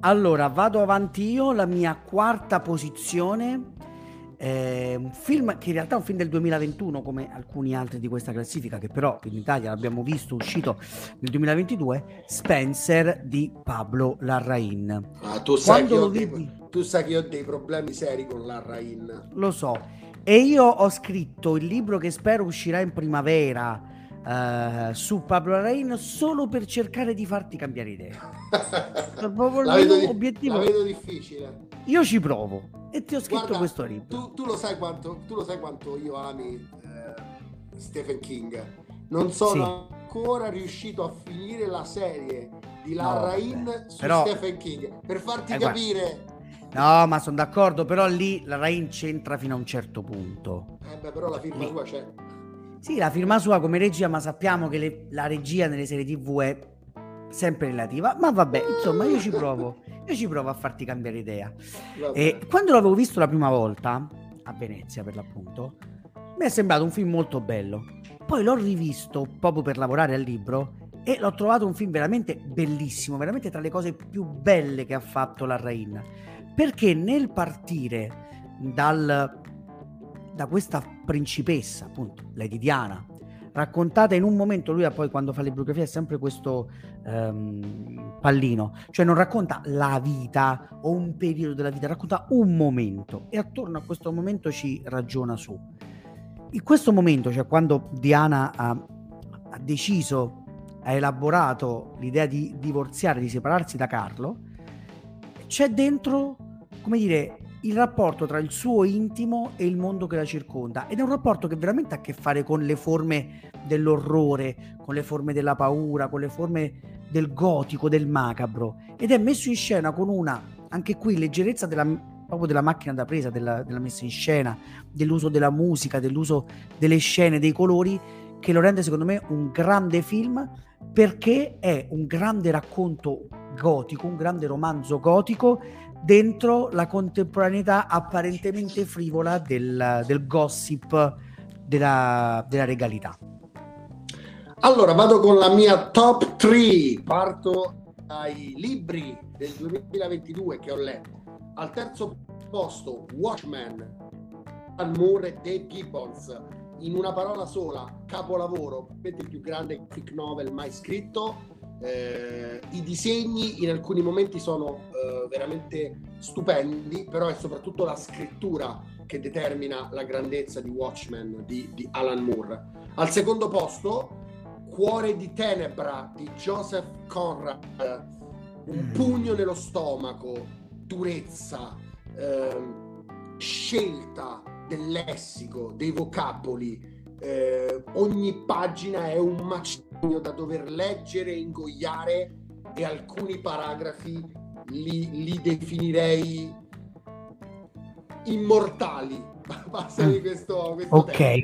Allora, vado avanti io, la mia quarta posizione. È un film che in realtà è un film del 2021 come alcuni altri di questa classifica che però in Italia l'abbiamo visto uscito nel 2022 Spencer di Pablo Larrain ah, tu, sai che, vidi... tu sai che ho dei problemi seri con Larrain lo so e io ho scritto il libro che spero uscirà in primavera uh, su Pablo Larrain solo per cercare di farti cambiare idea. la, vedo, obiettivo. la vedo difficile. Io ci provo e ti ho scritto Guarda, questo libro. Tu, tu, lo sai quanto, tu lo sai quanto io ami eh, Stephen King. Non sono sì. ancora riuscito a finire la serie di Larrain no, su però, Stephen King per farti eh, capire. No, ma sono d'accordo, però lì la Rain c'entra fino a un certo punto. Eh beh, però la firma lì. sua c'è. Sì, la firma sua come regia, ma sappiamo che le, la regia nelle serie TV è sempre relativa. Ma vabbè, insomma, io ci provo. Io ci provo a farti cambiare idea. E quando l'avevo visto la prima volta, a Venezia per l'appunto, mi è sembrato un film molto bello. Poi l'ho rivisto proprio per lavorare al libro e l'ho trovato un film veramente bellissimo, veramente tra le cose più belle che ha fatto la Rain perché nel partire dal, da questa principessa, appunto, Lady Diana, raccontata in un momento, lui poi quando fa le biografie è sempre questo um, pallino, cioè non racconta la vita o un periodo della vita, racconta un momento e attorno a questo momento ci ragiona su. In questo momento, cioè quando Diana ha, ha deciso, ha elaborato l'idea di divorziare, di separarsi da Carlo, c'è dentro come dire, il rapporto tra il suo intimo e il mondo che la circonda. Ed è un rapporto che veramente ha a che fare con le forme dell'orrore, con le forme della paura, con le forme del gotico, del macabro. Ed è messo in scena con una, anche qui, leggerezza della, proprio della macchina da presa, della, della messa in scena, dell'uso della musica, dell'uso delle scene, dei colori che lo rende secondo me un grande film perché è un grande racconto gotico, un grande romanzo gotico dentro la contemporaneità apparentemente frivola del, del gossip della, della regalità. Allora vado con la mia top 3, parto dai libri del 2022 che ho letto. Al terzo posto Watchmen, Alan Moore e Gibbons. In una parola sola, capolavoro, il più grande graphic novel mai scritto eh, I disegni in alcuni momenti sono eh, veramente stupendi, però è soprattutto la scrittura che determina la grandezza di Watchmen di, di Alan Moore. Al secondo posto, Cuore di tenebra di Joseph Conrad, un mm. pugno nello stomaco, durezza, eh, scelta del lessico, dei vocaboli, eh, ogni pagina è un macigno da dover leggere, ingoiare e alcuni paragrafi li, li definirei immortali. Passami mm. questo, questo ok.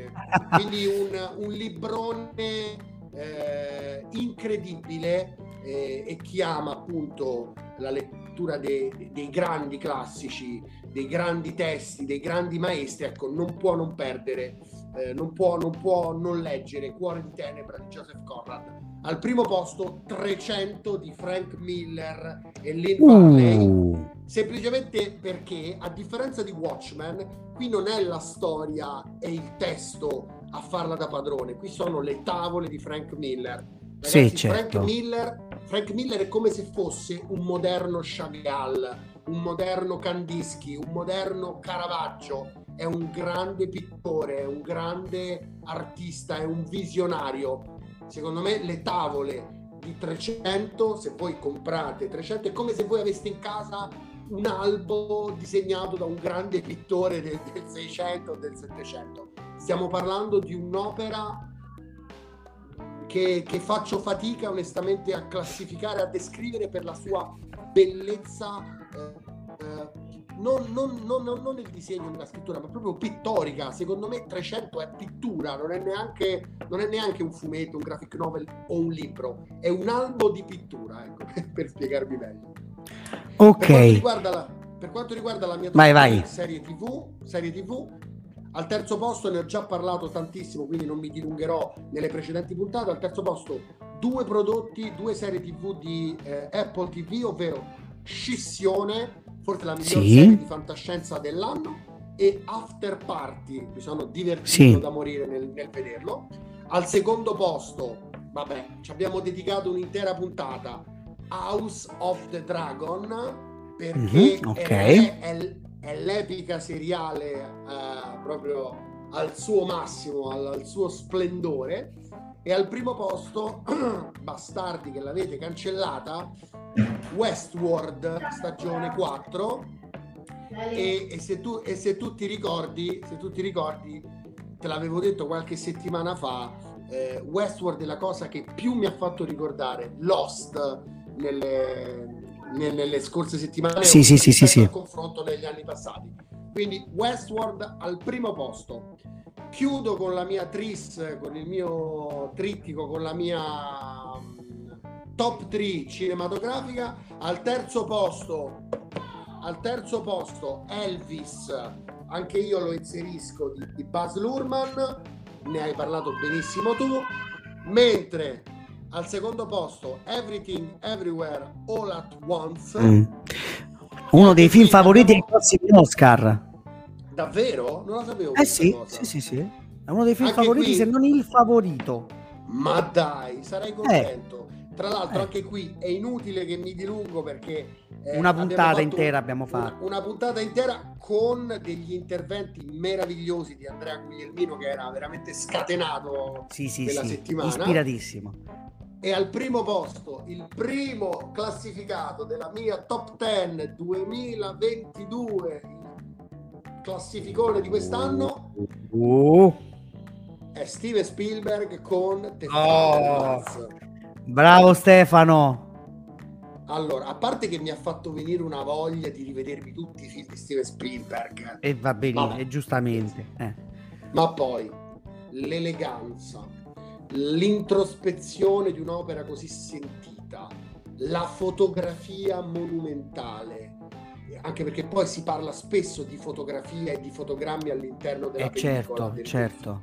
Quindi un, un librone eh, incredibile eh, e chiama appunto la lettura dei, dei grandi classici, dei grandi testi, dei grandi maestri, ecco, non può non perdere, eh, non, può, non può non leggere Cuore di Tenebra di Joseph Conrad. Al primo posto 300 di Frank Miller e Lynn Barley, uh. semplicemente perché a differenza di Watchmen, qui non è la storia e il testo a farla da padrone, qui sono le tavole di Frank Miller. Ragazzi, sì, certo. Frank Miller Frank Miller è come se fosse un moderno Chagall, un moderno Kandinsky, un moderno Caravaggio. È un grande pittore, è un grande artista, è un visionario. Secondo me le tavole di 300, se voi comprate 300, è come se voi aveste in casa un albo disegnato da un grande pittore del, del 600 o del 700. Stiamo parlando di un'opera che, che, faccio fatica onestamente a classificare, a descrivere per la sua bellezza, eh, non, non, non, non, nel disegno, nella scrittura, ma proprio pittorica. Secondo me 300 è pittura, non è neanche, non è neanche un fumetto, un graphic novel o un libro, è un albo di pittura, ecco, per spiegarvi meglio. Ok. Per quanto riguarda la, per quanto riguarda la mia vai, vai. serie TV, serie TV al terzo posto ne ho già parlato tantissimo, quindi non mi dilungherò nelle precedenti puntate. Al terzo posto due prodotti, due serie TV di eh, Apple TV, ovvero Scissione, forse la miglior sì. serie di fantascienza dell'anno, e After Party. Mi sono divertito sì. da morire nel, nel vederlo. Al secondo posto, vabbè, ci abbiamo dedicato un'intera puntata. House of the Dragon perché mm-hmm, okay. è, è, è l'epica seriale eh, proprio al suo massimo, al, al, suo splendore. E al primo posto, bastardi che l'avete cancellata, Westworld stagione 4. E, e, se tu, e se tu ti ricordi, se tu ti ricordi, te l'avevo detto qualche settimana fa, eh, Westworld è la cosa che più mi ha fatto ricordare Lost nelle, nelle scorse settimane sì, sì, sì, sì, sì. confronto negli anni passati. Quindi Westworld al primo posto. Chiudo con la mia tris, con il mio trittico, con la mia mm, top 3 cinematografica. Al terzo posto, al terzo posto Elvis, anche io lo inserisco di, di Buzz Lurman, ne hai parlato benissimo tu. Mentre al secondo posto Everything Everywhere All at Once. Mm. Uno dei film favoriti dei prossimi Oscar. Davvero? Non lo sapevo. Eh sì, sì, sì, sì. È uno dei film anche favoriti, qui... se non il favorito. Ma dai, sarei contento. Eh. Tra l'altro, eh. anche qui è inutile che mi dilungo perché eh, una puntata intera abbiamo fatto. Una, una, puntata intera con degli interventi meravigliosi di Andrea Guglielmino, che era veramente scatenato sì, sì, quella sì. settimana. Ispiratissimo e al primo posto il primo classificato della mia top 10 2022 classificone di quest'anno uh. è Steven Spielberg con The oh. bravo Stefano allora, a parte che mi ha fatto venire una voglia di rivedermi tutti i film di Steven Spielberg. E va bene, giustamente. Eh. Ma poi l'eleganza, l'introspezione di un'opera così sentita, la fotografia monumentale, anche perché poi si parla spesso di fotografia e di fotogrammi all'interno della eh pellicola. Certo, certo,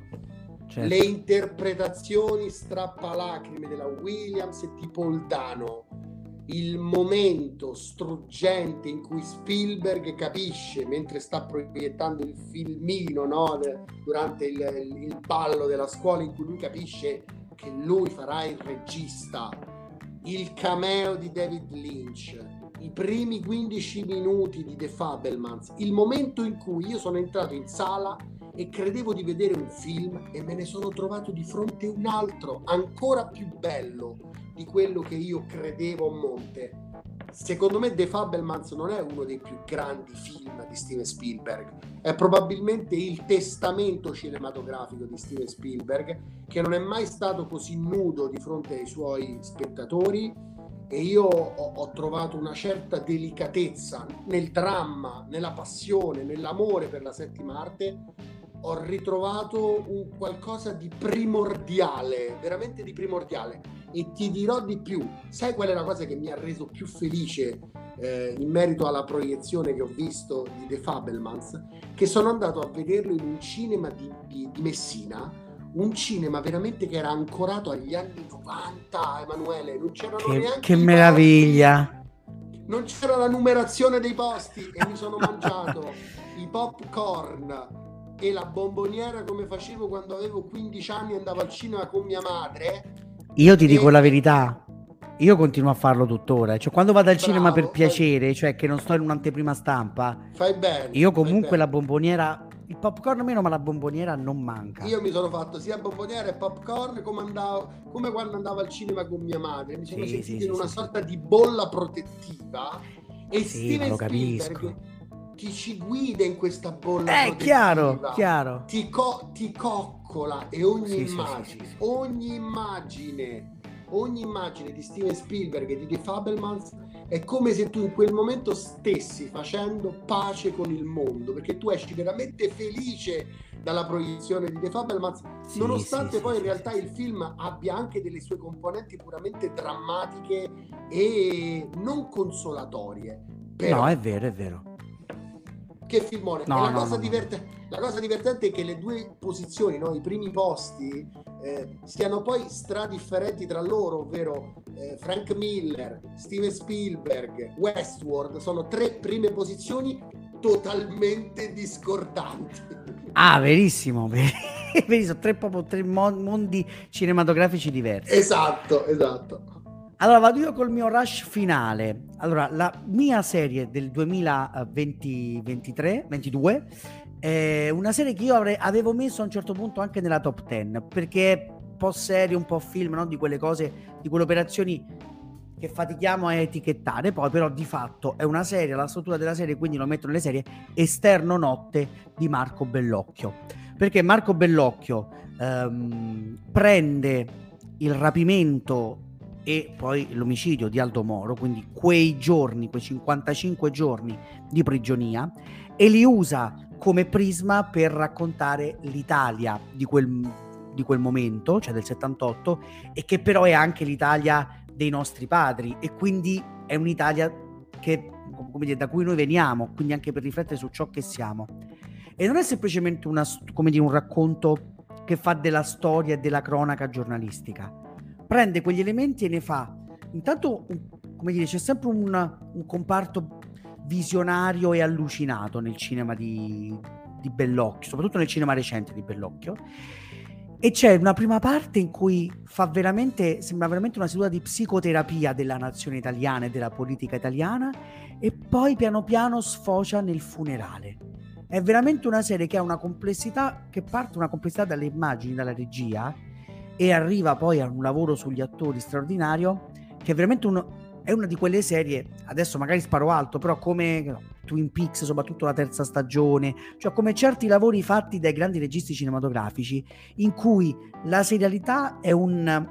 certo. Le interpretazioni strappalacrime della Williams e di Poldano, il momento struggente in cui Spielberg capisce mentre sta proiettando il filmino no? durante il, il, ballo della scuola in cui lui capisce che lui farà il regista il cameo di David Lynch i primi 15 minuti di The Fabelmans il momento in cui io sono entrato in sala e credevo di vedere un film e me ne sono trovato di fronte un altro ancora più bello di quello che io credevo a monte. secondo me The Fabelmans non è uno dei più grandi film di Steven Spielberg, è probabilmente il testamento cinematografico di Steven Spielberg che non è mai stato così nudo di fronte ai suoi spettatori e io ho, ho trovato una certa delicatezza nel dramma, nella passione, nell'amore per la settima arte ho ritrovato un qualcosa di primordiale, veramente di primordiale. E ti dirò di più, sai qual è la cosa che mi ha reso più felice eh, in merito alla proiezione che ho visto di The Fabelmans? Che sono andato a vederlo in un cinema di, di, di Messina, un cinema veramente che era ancorato agli anni 90, Emanuele, non c'erano che, neanche... Che meraviglia! Non c'era la numerazione dei posti e mi sono mangiato i popcorn e la bomboniera come facevo quando avevo 15 anni e andavo al cinema con mia madre. Io ti e... dico la verità, io continuo a farlo tuttora. Cioè, quando vado al Bravo, cinema per piacere, fai... cioè che non sto in un'anteprima stampa, fai bene. Io comunque bene. la bomboniera, il popcorn meno, ma la bomboniera non manca. Io mi sono fatto sia bomboniera e popcorn come, andavo, come quando andavo al cinema con mia madre. Mi sono sì, sentito sì, in sì, una sorta di bolla protettiva. E sì, Steven lo capisco. Ti ci guida in questa bolla. È eh, chiaro, chiaro. Ti, co- ti, coccola e ogni sì, immagine, sì, sì, ogni immagine, ogni immagine di Steven Spielberg e di The Fabelmans è come se tu in quel momento stessi facendo pace con il mondo, perché tu esci veramente felice dalla proiezione di The Fabelmans, sì, nonostante sì, poi sì, in realtà il film abbia anche delle sue componenti puramente drammatiche e non consolatorie. Però, no, è vero, è vero che filmone. No, la, no, cosa no, diverte- la, cosa divertente è che le due posizioni, no? i primi posti, eh, siano poi stradifferenti tra loro, ovvero eh, Frank Miller, Steven Spielberg, Westworld, sono tre prime posizioni totalmente discordanti. Ah, verissimo, verissimo, tre, proprio, tre mondi cinematografici diversi. Esatto, esatto. Allora vado io col mio rush finale. Allora, la mia serie del 2023-22 è una serie che io avrei, avevo messo a un certo punto anche nella top 10 perché è un po' serie, un po' film, no? di quelle cose, di quelle operazioni che fatichiamo a etichettare, poi però di fatto è una serie, la struttura della serie, quindi lo metto nelle serie Esterno Notte di Marco Bellocchio. Perché Marco Bellocchio ehm, prende il rapimento e poi l'omicidio di Aldo Moro, quindi quei giorni, quei 55 giorni di prigionia, e li usa come prisma per raccontare l'Italia di quel, di quel momento, cioè del 78, e che però è anche l'Italia dei nostri padri e quindi è un'Italia che, dire, da cui noi veniamo, quindi anche per riflettere su ciò che siamo. E non è semplicemente una, dire, un racconto che fa della storia e della cronaca giornalistica, prende quegli elementi e ne fa. Intanto come dire c'è sempre un, un comparto visionario e allucinato nel cinema di, di Bellocchio soprattutto nel cinema recente di Bellocchio. E c'è una prima parte in cui fa veramente sembra veramente una seduta di psicoterapia della nazione italiana e della politica italiana e poi piano piano sfocia nel funerale. È veramente una serie che ha una complessità che parte una complessità dalle immagini dalla regia e arriva poi a un lavoro sugli attori straordinario che è veramente uno, è una di quelle serie, adesso magari sparo alto, però come no, Twin Peaks, soprattutto la terza stagione, cioè come certi lavori fatti dai grandi registi cinematografici in cui la serialità è un,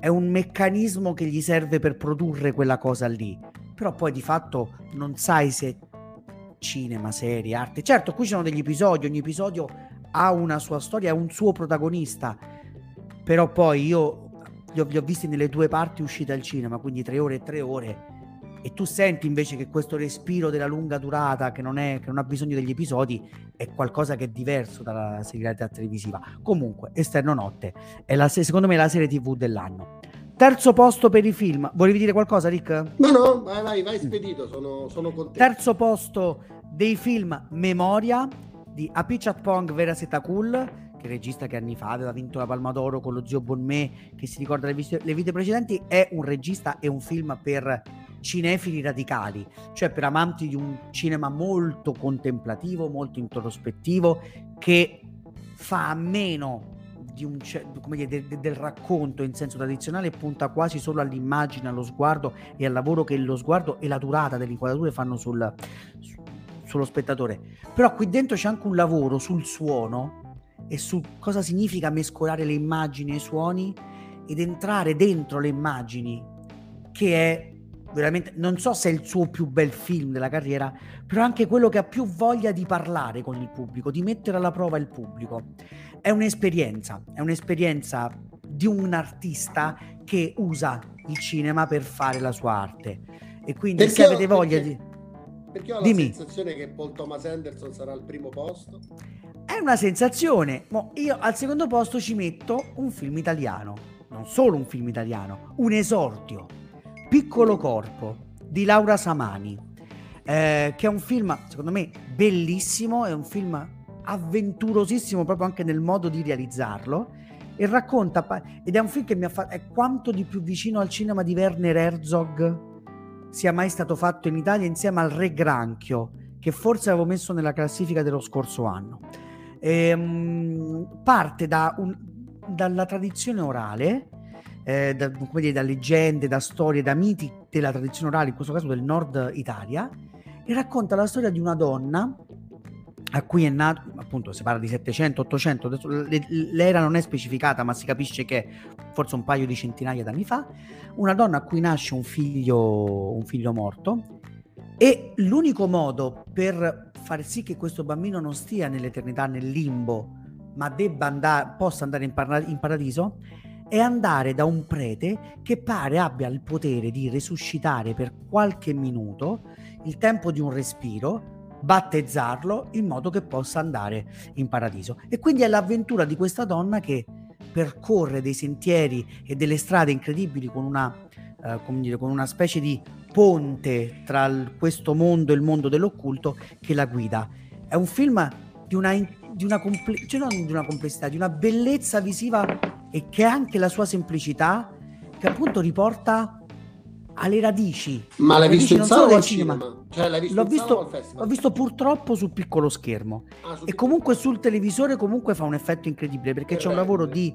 è un meccanismo che gli serve per produrre quella cosa lì, però poi di fatto non sai se cinema, serie, arte. Certo, qui ci sono degli episodi, ogni episodio ha una sua storia, ha un suo protagonista, però poi io li ho, li ho visti nelle due parti uscite al cinema, quindi tre ore e tre ore, e tu senti invece che questo respiro della lunga durata, che non, è, che non ha bisogno degli episodi, è qualcosa che è diverso dalla serialità televisiva. Comunque, Esterno Notte è la, secondo me la serie TV dell'anno. Terzo posto per i film. Volevi dire qualcosa, Rick? No, no, vai, vai, vai spedito, sono, sono contento. Terzo posto dei film Memoria di Apichat Pong Vera Setakul che regista che anni fa aveva vinto la Palma d'Oro con lo zio Bonmé, che si ricorda le, vite, le vite precedenti, è un regista e un film per cinefili radicali, cioè per amanti di un cinema molto contemplativo, molto introspettivo, che fa a meno un, dire, de, del racconto in senso tradizionale punta quasi solo all'immagine, allo sguardo e al lavoro che lo sguardo e la durata delle inquadrature fanno sul, su, sullo spettatore. Però qui dentro c'è anche un lavoro sul suono e su cosa significa mescolare le immagini e i suoni ed entrare dentro le immagini, che è veramente, non so se è il suo più bel film della carriera, però anche quello che ha più voglia di parlare con il pubblico, di mettere alla prova il pubblico. È un'esperienza, è un'esperienza di un artista che usa il cinema per fare la sua arte. E quindi perché se avete voglia perché, di... Perché ho la Dimmi. sensazione che Paul Thomas Anderson sarà al primo posto? È una sensazione. Mo io al secondo posto ci metto un film italiano. Non solo un film italiano, un esordio Piccolo Corpo di Laura Samani, eh, che è un film, secondo me, bellissimo, è un film avventurosissimo proprio anche nel modo di realizzarlo e racconta, ed è un film che mi ha fatto, è quanto di più vicino al cinema di Werner Herzog sia mai stato fatto in Italia insieme al Re Granchio, che forse avevo messo nella classifica dello scorso anno. E, um, parte da un, dalla tradizione orale eh, da, come dire, da leggende, da storie, da miti della tradizione orale, in questo caso del nord Italia, e racconta la storia di una donna a cui è nato, appunto si parla di 700, 800, adesso l'era non è specificata ma si capisce che forse un paio di centinaia d'anni fa, una donna a cui nasce un figlio, un figlio morto e l'unico modo per far sì che questo bambino non stia nell'eternità, nel limbo, ma debba andare, possa andare in, parla- in paradiso, è andare da un prete che pare abbia il potere di resuscitare per qualche minuto il tempo di un respiro, battezzarlo in modo che possa andare in paradiso. E quindi è l'avventura di questa donna che percorre dei sentieri e delle strade incredibili con una, eh, dire, con una specie di ponte tra il, questo mondo e il mondo dell'occulto che la guida. È un film di una, di una, comple- cioè non di una complessità, di una bellezza visiva e che anche la sua semplicità che appunto riporta alle radici. Ma l'hai visto in sala o al cinema? cinema? Cioè, l'hai visto l'ho, visto, l'ho visto purtroppo sul piccolo schermo ah, e comunque sul televisore comunque fa un effetto incredibile perché c'è un lavoro di,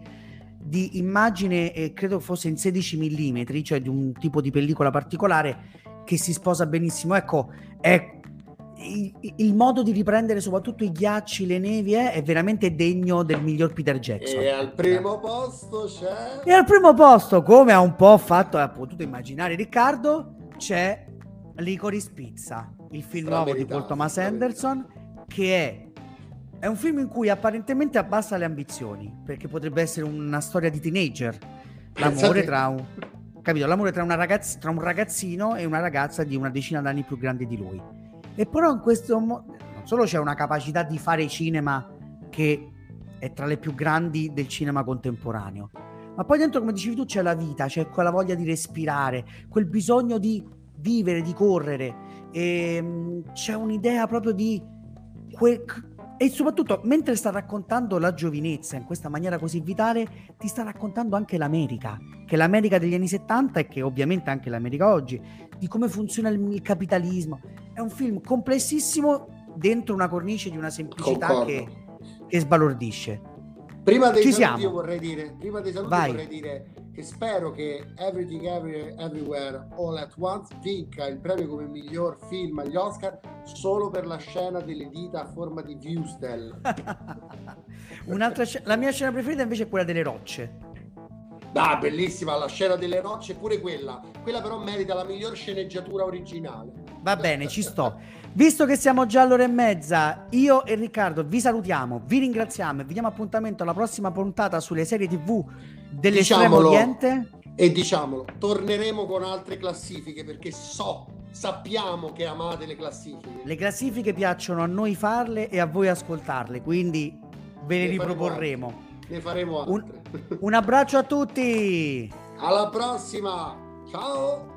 di immagine, eh, credo fosse in 16 mm, cioè di un tipo di pellicola particolare che si sposa benissimo. Ecco, è il, il, modo di riprendere soprattutto i ghiacci, le nevi eh, è veramente degno del miglior Peter Jackson. E al primo posto c'è... E al primo posto, come ha un po' fatto, ha potuto immaginare Riccardo, c'è Licorice Pizza, il film nuovo di Paul Thomas Anderson, che è è un film in cui apparentemente abbassa le ambizioni, perché potrebbe essere una storia di teenager. L'amore tra un, capito? L'amore tra, ragazz- tra un ragazzino e una ragazza di una decina d'anni più grande di lui. E però in questo modo non solo c'è una capacità di fare cinema che è tra le più grandi del cinema contemporaneo, ma poi dentro, come dicevi tu, c'è la vita, c'è quella voglia di respirare, quel bisogno di vivere, di correre, e, ehm, c'è un'idea proprio di... Que- e soprattutto, mentre sta raccontando la giovinezza in questa maniera così vitale, ti sta raccontando anche l'America, che è l'America degli anni 70 e che ovviamente anche l'America oggi, di come funziona il, il capitalismo. È un film complessissimo dentro una cornice di una semplicità che, che, sbalordisce. Prima dei Ci saluti siamo. io vorrei dire, prima dei saluti Vai. vorrei dire che spero che Everything Every, Everywhere All at Once vinca il premio come miglior film agli Oscar solo per la scena delle dita a forma di viewstel. Un'altra sc- la mia scena preferita invece è quella delle rocce. Ah, bellissima la scena delle rocce, pure quella. Quella però merita la miglior sceneggiatura originale. Va bene, ci sto. Visto che siamo già all'ora e mezza, io e Riccardo vi salutiamo, vi ringraziamo e vi diamo appuntamento alla prossima puntata sulle serie TV dell'estremo oriente. E diciamolo, torneremo con altre classifiche perché so, sappiamo che amate le classifiche. Le classifiche piacciono a noi farle e a voi ascoltarle, quindi ve le, ne riproporremo. Faremo ne faremo altre. Un, un abbraccio a tutti. Alla prossima. Ciao.